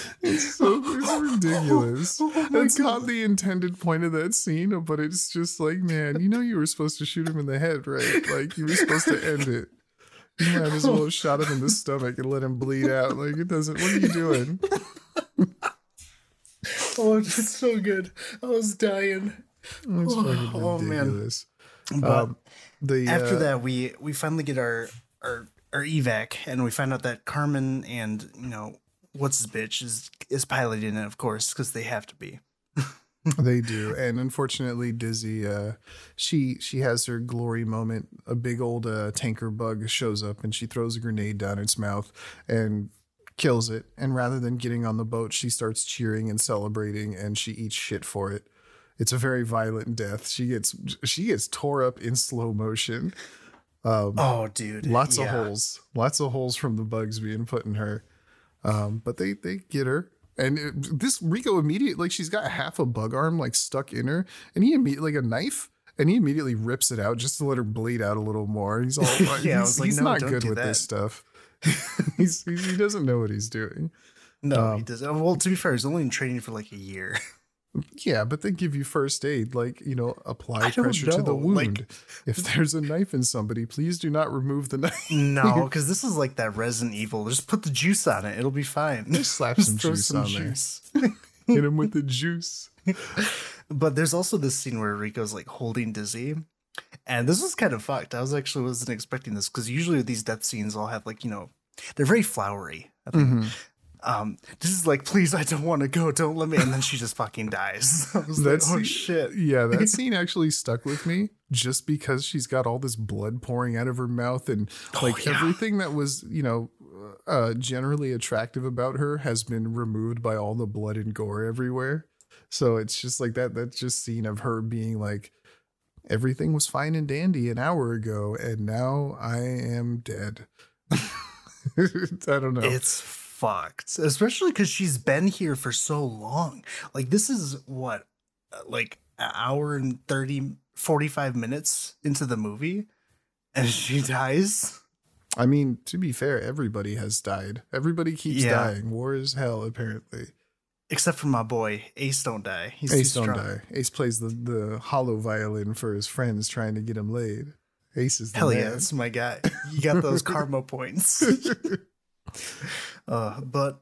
It's so it's ridiculous. That's not the intended point of that scene, but it's just like, man, you know, you were supposed to shoot him in the head, right? Like you were supposed to end it. You might as well have shot him in the stomach and let him bleed out. Like it doesn't. What are you doing? Oh, it's so good. I was dying. It's fucking Oh, man. But Um, the after uh, that, we we finally get our our our evac, and we find out that Carmen and you know what's his bitch is is piloting it, of course, because they have to be. they do, and unfortunately, Dizzy, uh, she she has her glory moment. A big old uh, tanker bug shows up, and she throws a grenade down its mouth and kills it. And rather than getting on the boat, she starts cheering and celebrating, and she eats shit for it. It's a very violent death. She gets she gets tore up in slow motion. Um, Oh, dude, lots yeah. of holes lots of holes from the bugs being put in her um but they they get her and it, this rico immediately like she's got half a bug arm like stuck in her and he immediately like a knife and he immediately rips it out just to let her bleed out a little more he's all like, Yeah, he's, like, he's no, not good with that. this stuff he's, he's he doesn't know what he's doing No, he Um, doesn't. Well, to be fair, he's only in training for like a year. yeah but they give you first aid like you know apply pressure to the know, like- wound if there's a knife in somebody please do not remove the knife No, because this is like that Resident Evil. Just put the juice on it; it'll be fine. Just slap some throw juice on there. juice. hit him with the juice But there's also this scene where Rico's like holding Dizzy. And this was kind of fucked. I was actually wasn't expecting this because usually with these death scenes all have like, you know, they're very flowery. I think. Mhm. Um, this is like, please, I don't want to go. Don't let me. And then she just fucking dies. I was That's like, oh shit. Yeah, that scene actually stuck with me just because she's got all this blood pouring out of her mouth and like Oh, yeah. everything that was, you know, uh generally attractive about her has been removed by all the blood and gore everywhere. So it's just like that that just scene of her being like everything was fine and dandy an hour ago and now I am dead. I don't know. It's fucked, especially because she's been here for so long. Like, this is what, like an hour and 30, 45 minutes into the movie, and she dies. I mean, to be fair, everybody has died. Everybody keeps Yeah. dying. War is hell, apparently. Except for my boy, Ace don't die. He's Ace don't die. Ace plays the, the hollow violin for his friends trying to get him laid. Ace is the Hell man. yeah, that's my guy. You got those karma points. uh, but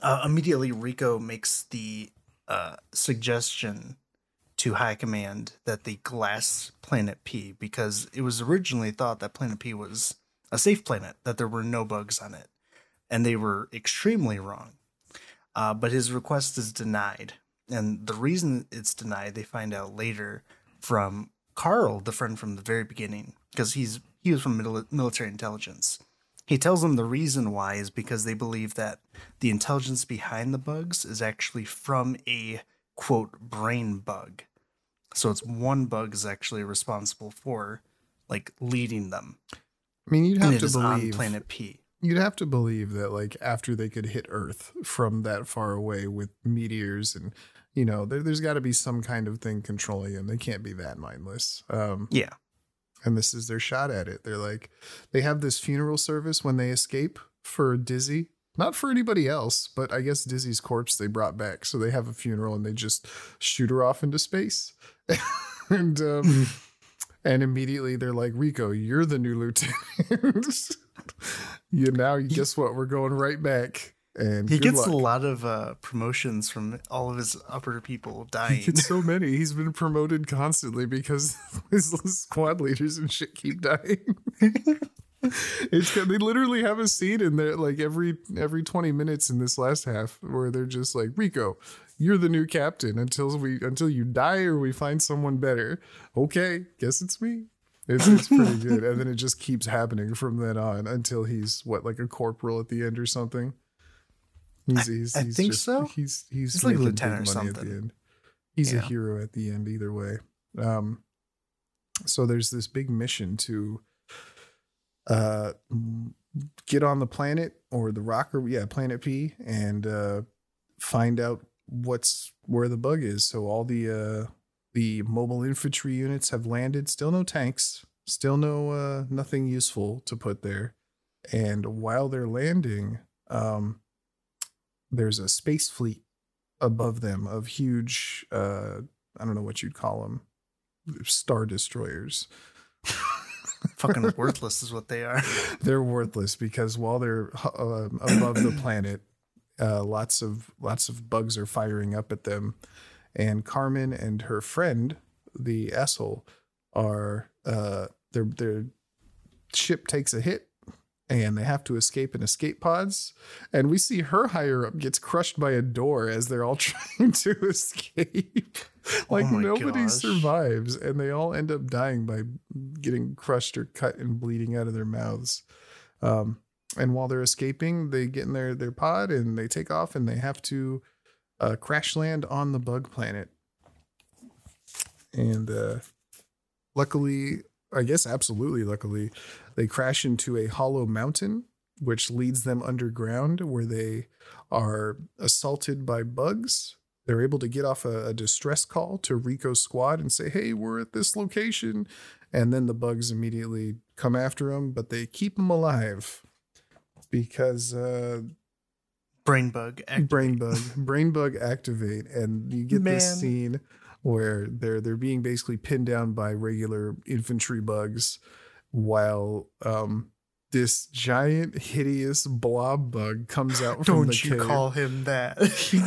uh, immediately Rico makes the uh, suggestion to High Command that they glass Planet P because it was originally thought that Planet P was a safe planet, that there were no bugs on it. And they were extremely wrong. Uh, but his request is denied. And the reason it's denied, they find out later from Carl, the friend from the very beginning, because he's he was from mil- military intelligence. He tells them the reason why is because they believe that the intelligence behind the bugs is actually from a quote brain bug. So it's one bug is actually responsible for like leading them. I mean, you'd have to believe planet P. you'd have to believe that like after they could hit Earth from that far away with meteors and you know there, there's got to be some kind of thing controlling them. They can't be that mindless. Um, Yeah. And this is their shot at it. They're like, they have this funeral service when they escape for Dizzy. Not for anybody else, but I guess Dizzy's corpse they brought back. So they have a funeral and they just shoot her off into space. and um, and immediately they're like, Rico, you're the new lieutenant. you now guess what? We're going right back. And He gets a lot of uh, promotions from all of his upper people dying. He gets so many. He's been promoted constantly because his squad leaders and shit keep dying. it's they literally have a scene in there like every every 20 minutes in this last half where they're just like Rico, you're the new captain until we until you die or we find someone better. Okay, guess it's me. It's, it's pretty good, and then it just keeps happening from then on until he's what like a corporal at the end or something. He's, he's, I he's think just- so. He's he's, He's like lieutenant or money At the something. He's a hero at the end either way. Um, so there's this big mission to uh get on the planet or the rocker, yeah, planet P, and uh find out what's where the bug is. So all the uh the mobile infantry units have landed. Still no tanks. Still no uh nothing useful to put there. And while they're landing, um there's a space fleet above them of huge uh I don't know what you'd call them. Star destroyers. Fucking worthless is what they are. they're worthless because while they're uh, above the planet, uh, lots of lots of bugs are firing up at them, and Carmen and her friend, the asshole, are uh their their ship takes a hit and they have to escape in escape pods. And we see her higher up gets crushed by a door as they're all trying to escape. like Oh nobody gosh. survives, and they all end up dying by getting crushed or cut and bleeding out of their mouths. Um, and while they're escaping, they get in their their pod and they take off, and they have to uh, crash land on the bug planet. And uh, luckily, I guess absolutely luckily, they crash into a hollow mountain, which leads them underground where they are assaulted by bugs. They're able to get off a, a distress call to Rico's squad and say, Hey, we're at this location. And then the bugs immediately come after them, but they keep them alive because uh, Brain bug. act- brain bug brain bug activate and you get this scene where they're they're being basically pinned down by regular infantry bugs while um this giant hideous blob bug comes out from the Don't you cave. call him that?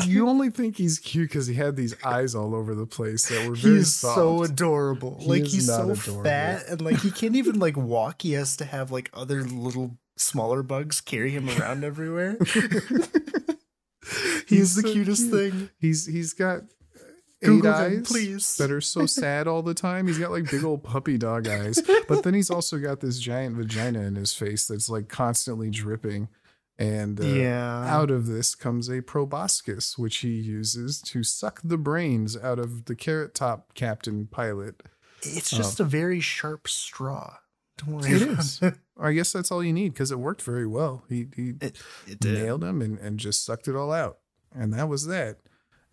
you only think he's cute because he had these eyes all over the place that were very He's soft. so adorable. He like he's so adorable. fat and like he can't even like walk. He has to have like other little smaller bugs carry him around everywhere. he's, the so cutest cute. thing. He's he's got eight Google him, eyes please. that are so sad all the time. He's got like big old puppy dog eyes, but then he's also got this giant vagina in his face that's like constantly dripping. And uh, yeah. out of this comes a proboscis, which he uses to suck the brains out of the carrot top captain pilot. It's just a very sharp straw. Don't worry It is. I guess that's all you need because it worked very well. He he It, it nailed him and, and just sucked it all out. And that was that.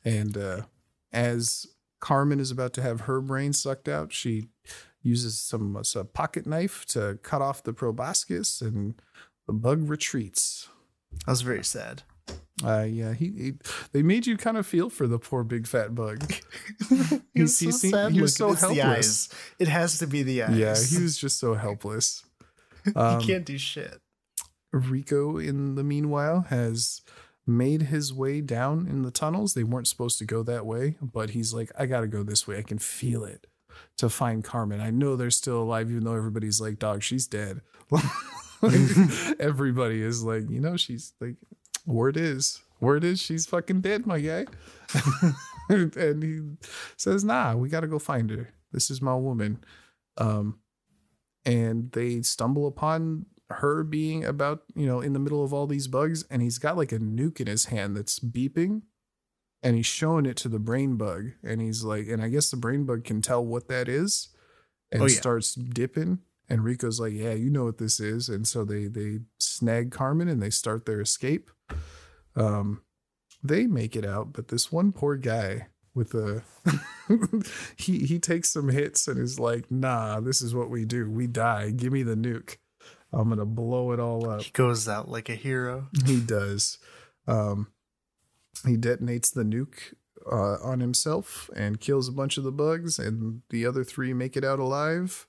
And uh, as Carmen is about to have her brain sucked out, she uses some a pocket knife to cut off the proboscis, and the bug retreats. That was very sad. Uh, yeah, he, he they made you kind of feel for the poor big fat bug. he was so he- sad. he was so helpless. eyes. It has to be the eyes. Yeah, he was just so helpless. Um, he can't do shit. Rico, in the meanwhile, has made his way down in the tunnels. They weren't supposed to go that way, but he's like, I gotta go this way. I can feel it to find Carmen. I know they're still alive, even though everybody's like, dog, she's dead. Like, everybody is like, you know, she's like, word is, word is, she's fucking dead, my guy. and he says, nah, we gotta go find her. This is my woman. Um, and they stumble upon her being about you know in the middle of all these bugs and he's got like a nuke in his hand that's beeping and he's showing it to the brain bug and he's like and i guess the brain bug can tell what that is and Oh, yeah. starts dipping and rico's like yeah you know what this is and so they they snag carmen and they start their escape. Um they make it out but this one poor guy with a he he takes some hits and is like nah this is what we do. We die. Give me the nuke i'm gonna blow it all up He goes out like a hero. he does um he detonates the nuke uh, on himself and kills a bunch of the bugs and the other three make it out alive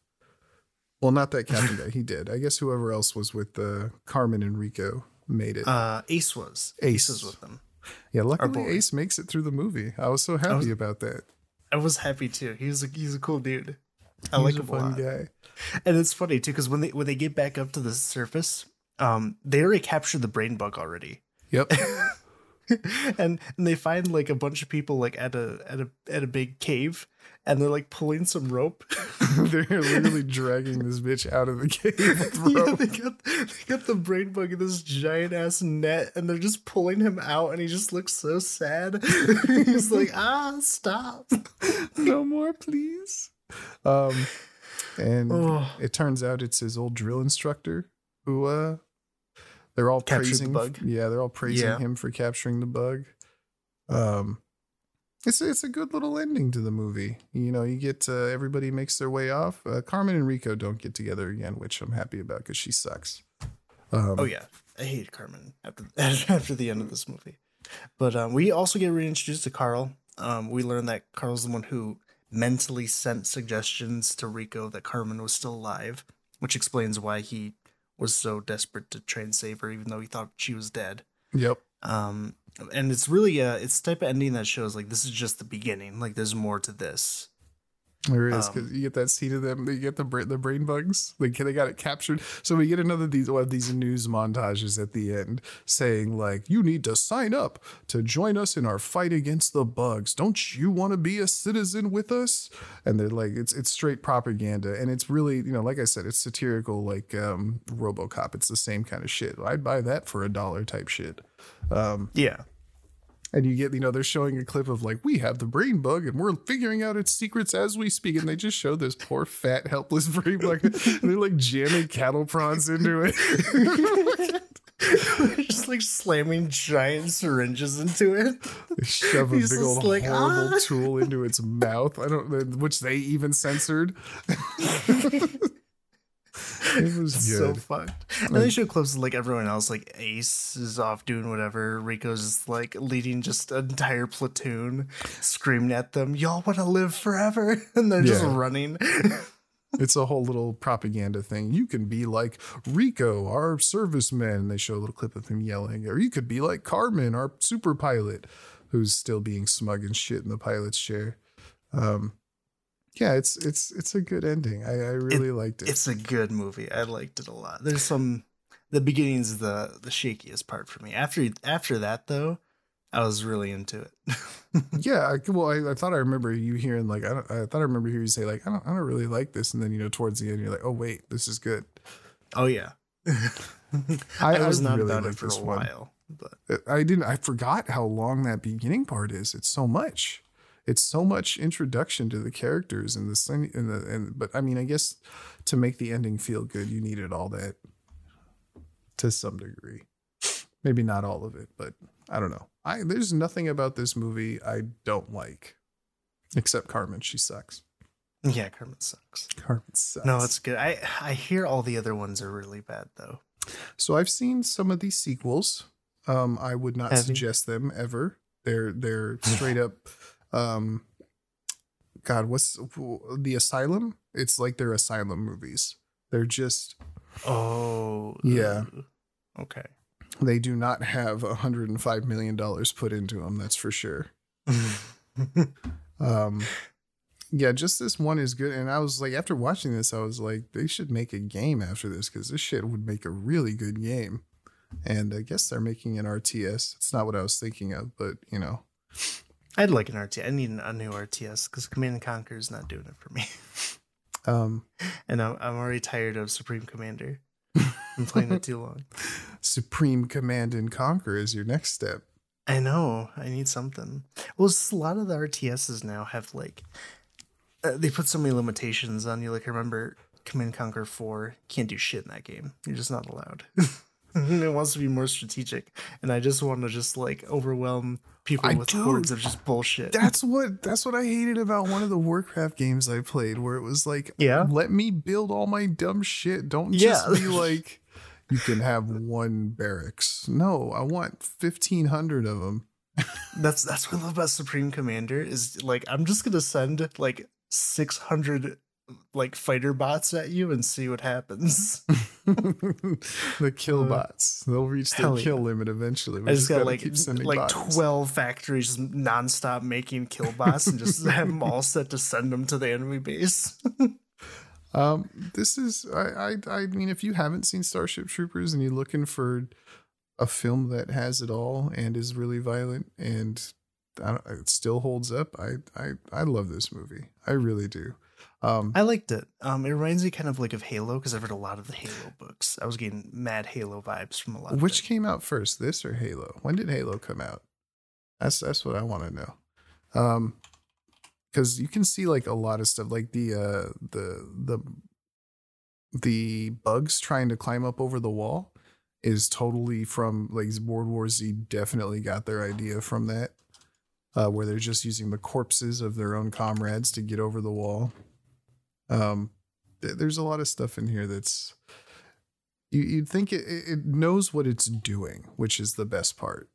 well not that captain guy he did i guess whoever else was with uh, carmen and rico made it Uh, Ace was. Ace. was with them. yeah luckily ace makes it through the movie i was so happy was- about that I was happy too. He's a he's a cool dude. I He's like a him fun lot. guy And it's funny too because when they when they get back up to the surface, um, they already captured the brain bug already. yep and and they find like a bunch of people like at a at a at a big cave and they're like pulling some rope. They're literally dragging this bitch out of the cave yeah, they got they got the brain bug in this giant ass net and they're just pulling him out and he just looks so sad. He's like, ah, stop. no more, please. Um, and Oh. it turns out it's his old drill instructor who uh, they're all Captured the praising. bug. Yeah, they're all praising Yeah. him for capturing the bug. Um, it's it's a good little ending to the movie. You know, you get uh, everybody makes their way off. Uh, Carmen and Rico don't get together again, which I'm happy about because she sucks. Um, Oh yeah, I hate Carmen after after the end of this movie. But um, we also get reintroduced to Carl. Um, we learn that Carl's the one who mentally sent suggestions to Rico that Carmen was still alive, which explains why he was so desperate to try and save her, even though he thought she was dead. Yep. Um, and it's really uh it's type of ending that shows like this is just the beginning. Like there's more to this. There is because Um, you get that scene of them. They get the the brain bugs. Like they got it captured. So we get another these one of these news montages at the end saying like, "You need to sign up to join us in our fight against the bugs. Don't you want to be a citizen with us?" And they're like, it's it's straight propaganda, and it's really you know, like I said, it's satirical like um, RoboCop. It's the same kind of shit. I'd buy that for a dollar type shit. Um, Yeah. And you get, you know, they're showing a clip of like, we have the brain bug and we're figuring out its secrets as we speak. And they just show this poor, fat, helpless brain bug. and they're like jamming cattle prawns into it. just like slamming giant syringes into it. They shove a He's big old like, horrible "Ah." tool into its mouth. I don't know, which they even censored. it was so fucked. And they show clips of like everyone else, like Ace is off doing whatever. Rico's like leading just an entire platoon, screaming at them, "Y'all want to live forever?" And they're just running. It's a whole little propaganda thing. You can be like Rico, our serviceman. And they show a little clip of him yelling. Or you could be like Carmen, our super pilot, who's still being smug and shit in the pilot's chair. Um, yeah, it's it's it's a good ending. I, I really liked it. It's a good movie. I liked it a lot. There's some the beginning's the the shakiest part for me. After after that though, I was really into it. yeah, I, well, I, I thought I remember you hearing like I, don't, I thought I remember hearing you say like I don't I don't really like this, and then you know towards the end you're like oh wait this is good. oh yeah. I- I, was not really about it for a one. while, but uh, I didn't. I forgot how long that beginning part is. It's so much. It's so much introduction to the characters and the and the and. But I mean, I guess to make the ending feel good, you needed all that to some degree. Maybe not all of it, but I don't know. I there's nothing about this movie I don't like, except Carmen. She sucks. yeah, Carmen sucks. Carmen sucks. No, it's good. I I hear all the other ones are really bad though. So I've seen some of these sequels. Um, I would not you? suggest them ever. They're they're straight up. Um, God, what's the Asylum? It's like they're Asylum movies. They're just Oh Yeah. Okay. they do not have 105 million dollars put into them. That's for sure. Um, yeah, just this one is good. And I was like, after watching this, I was like, they should make a game after this because this shit would make a really good game. And I guess they're making an RTS. It's not what I was thinking of, but you know, I'd like an RTS. I need a new RTS because Command and Conquer is not doing it for me, um, and I'm I'm already tired of Supreme Commander. I'm playing it too long. Supreme Command and Conquer is your next step. I know. I need something. Well, a lot of the RTSs now have like uh, they put so many limitations on you. Like I remember Command and Conquer Four can't do shit in that game. You're just not allowed. it wants to be more strategic, and I just want to just like overwhelm people I with do. hordes of just bullshit. That's what that's what I hated about one of the Warcraft games I played, where it was like, Yeah? let me build all my dumb shit. Don't Yeah. just be like, you can have one barracks. No, I want fifteen hundred of them. That's that's what I love about Supreme Commander is like I'm just gonna send like 600 like fighter bots at you and see what happens. the kill Uh, bots. They'll reach their kill yeah. limit eventually. We I just got gotta like like bots. 12 factories just nonstop making kill bots and just have them all set to send them to the enemy base. Um, this is I, I I mean, if you haven't seen Starship Troopers and you're looking for a film that has it all and is really violent and I don't, it still holds up, I I I love this movie. I really do. Um, I liked it. Um, it reminds me kind of like of Halo because I've read a lot of the Halo books. I was getting mad Halo vibes from a lot. which came out first, this or Halo? When did Halo come out? That's that's what I want to know. Um, because you can see like a lot of stuff, like the uh the the the bugs trying to climb up over the wall is totally from like World War Z. Definitely got their idea from that, uh, where they're just using the corpses of their own comrades to get over the wall. Um, th- there's a lot of stuff in here that's you, you'd think it, it knows what it's doing, which is the best part.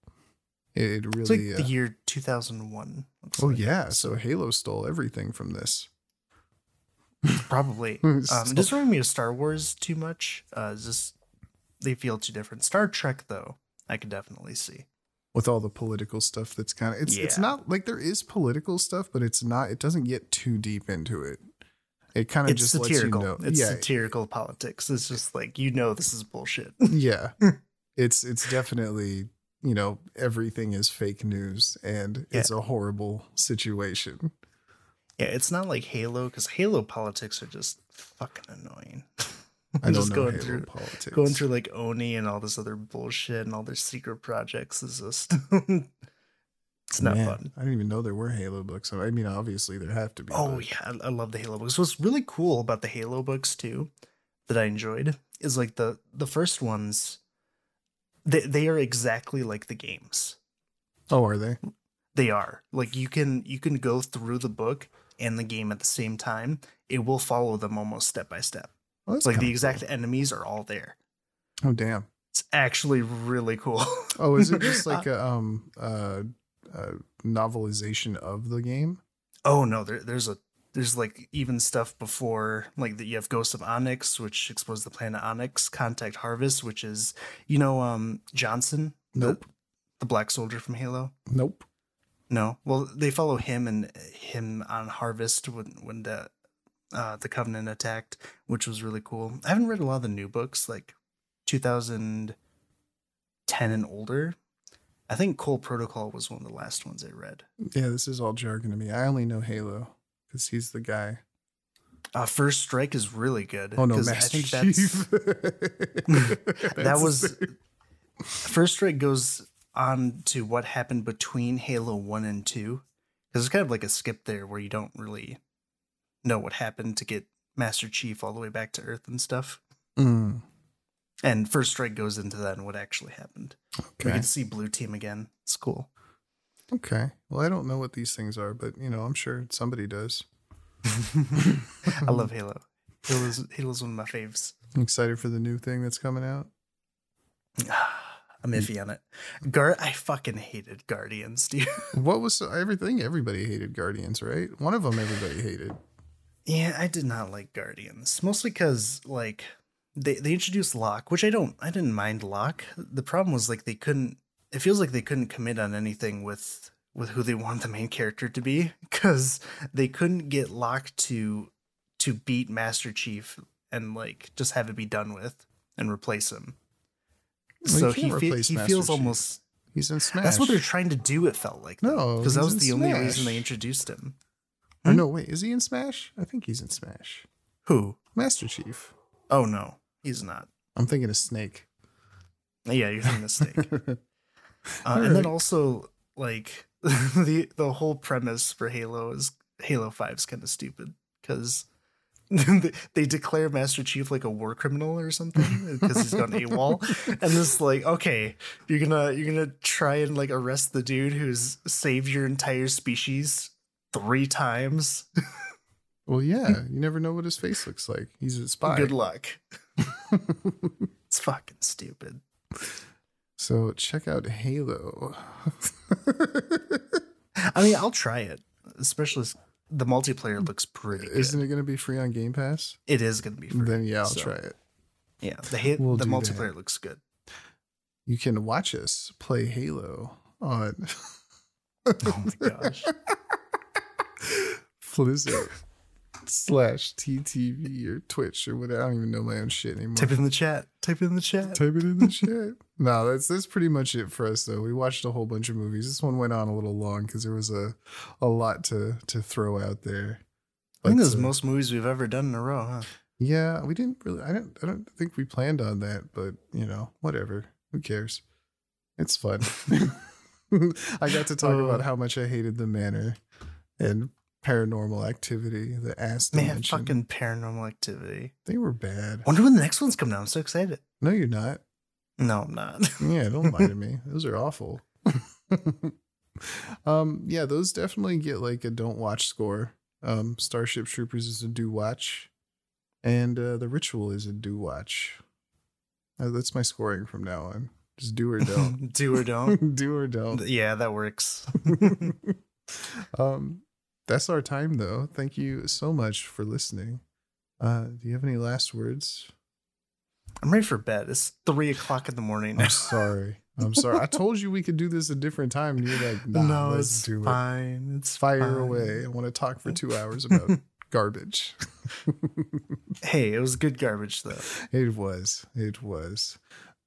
It, it It's like really. the uh, year 2001. oh like. yeah, so Halo stole everything from this. Probably. Um, it doesn't remind me of Star Wars too much. Uh, just they feel too different. Star Trek, though, I could definitely see. with all the political stuff that's kind of it's it's not like there is political stuff, but it's not it doesn't get too deep into it. It kind of just satirical. lets you know. It's yeah, satirical politics. It's just like you know this is bullshit. yeah. It's it's definitely, you know, everything is fake news and it's a horrible situation. Yeah, it's not like Halo because Halo politics are just fucking annoying. I don't Just know going Halo through- politics. Going through like Oni and all this other bullshit and all their secret projects is just it's not Man, fun. I didn't even know there were Halo books. I mean, obviously there have to be. Oh but- yeah, I, love the Halo books. What's really cool about the Halo books too, that I enjoyed, is like the the first ones. They they are exactly like the games. Oh, are they? They are like you can you can go through the book and the game at the same time. It will follow them almost step by step. Well, It's like the exact enemies are all there. Oh, damn. It's actually really cool. Oh, is it just like a um uh, uh novelization of the game? Oh no, there, there's a there's like even stuff before like that you have Ghosts of Onyx, which explores the planet Onyx, Contact Harvest, which is you know um Johnson, the- Nope. the, black soldier from Halo. Nope. No, well they follow him and him on Harvest when when the uh, the Covenant attacked, which was really cool. I haven't read a lot of the new books, like 2010 and older. I think Cole Protocol was one of the last ones I read. Yeah, this is all jargon to me. I only know Halo because he's the guy. Uh, First Strike is really good. Oh no, Master I think that's Chief. that That's was. First Strike goes on to what happened between Halo 1 and 2 because it's kind of like a skip there where you don't really know what happened to get Master Chief all the way back to Earth and stuff. Mm, And First Strike goes into that and what actually happened. We okay. get to see Blue Team again. It's cool. Okay. Well, I don't know what these things are, but you know, I'm sure somebody does. I love Halo. Halo's, Halo's one of my faves. I'm excited for the new thing that's coming out. I'm iffy on it. Gar, I fucking hated Guardians, dude. What was everything? Everybody hated Guardians, right? One of them everybody hated. Yeah, I did not like Guardians. Mostly because like they they introduced Locke, which I don't I didn't mind Locke. The problem was like they couldn't it feels like they couldn't commit on anything with with who they want the main character to be because they couldn't get Locke to to beat Master Chief and like just have it be done with and replace him. Well, so he fe- he feels Chief. almost He's in Smash. that's what they're trying to do it felt like No, because that was the only reason they introduced him. Or no, wait, is he in Smash? I think he's in Smash. Who? Master Chief. Oh no, he's not. I'm thinking a Snake. Yeah, you're thinking a Snake. Uh, and then also like the the whole premise for Halo is Halo 5 is kind of stupid because they, they declare Master Chief like a war criminal or something because he's gone AWOL, and it's like okay, you're gonna you're gonna try and like arrest the dude who's saved your entire species three times. Well, yeah, you never know what his face looks like. He's a spy. Good luck. it's fucking stupid. So check out Halo. I mean, I'll try it, especially the multiplayer looks pretty good. Isn't it going to be free on Game Pass? It is going to be free. Then yeah, I'll so- try it. Yeah, the hit, We'll the do that. multiplayer looks good. You can watch us play Halo on Oh my gosh. Flizzr slash TTV or Twitch or whatever. I don't even know my own shit anymore. Type it in the chat. Type it in the chat. Type it in the chat. No, that's that's pretty much it for us though. We watched a whole bunch of movies. This one went on a little long because there was a a lot to to throw out there. I think But, this is uh, most movies we've ever done in a row, huh? Yeah, we didn't really. I don't. I don't think we planned on that, but you know, whatever. Who cares? It's fun. I got to talk Oh. about how much I hated the manor and paranormal activity, the ass Man, dimension. fucking paranormal activity. they were bad. Wonder when the next one's coming out. I'm so excited. No, you're not. No, I'm not. Yeah, don't lie to me. Those are awful. um, yeah, those definitely get like a don't watch score. Um, Starship Troopers is a do watch, and uh, the Ritual is a do watch. Uh, that's my scoring from now on. Just do or don't. Do or don't. do or don't. yeah, that works. um, that's our time, though. Thank you so much for listening. Uh, do you have any last words? I'm ready for bed. It's three o'clock in the morning. I'm sorry. I'm sorry. I told you we could do this a different time, and you're like, nah, no, let's it's do it. fine. It's Fire fine. away. I want to talk for two hours about garbage. Hey, it was good garbage though. It was. It was.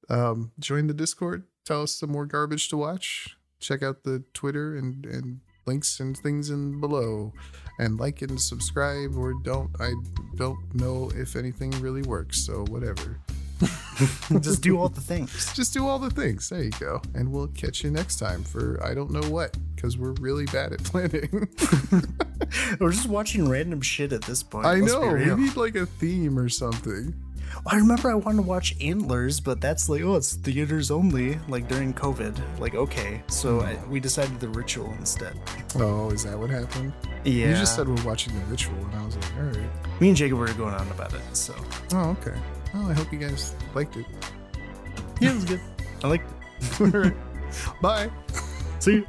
Um, join the Discord. Tell us some more garbage to watch. Check out the Twitter and, and links and things in below. And like and subscribe or don't. I don't know if anything really works, so whatever. Just do all the things. Just do all the things. There you go. And we'll catch you next time for I don't know what, because we're really bad at planning. We're just watching random shit at this point. I let's know. We need like a theme or something. I remember I wanted to watch Antlers, but that's like, oh, it's theaters only, like during COVID. Like, okay. So hmm. I, we decided The Ritual instead. Oh, is that what happened? Yeah. You just said we're watching the ritual, and I was like, all right. Me and Jacob were going on about it, so. Oh, okay. Well, I hope you guys liked it. Yeah, it was good. I liked it. All right. Bye. See you.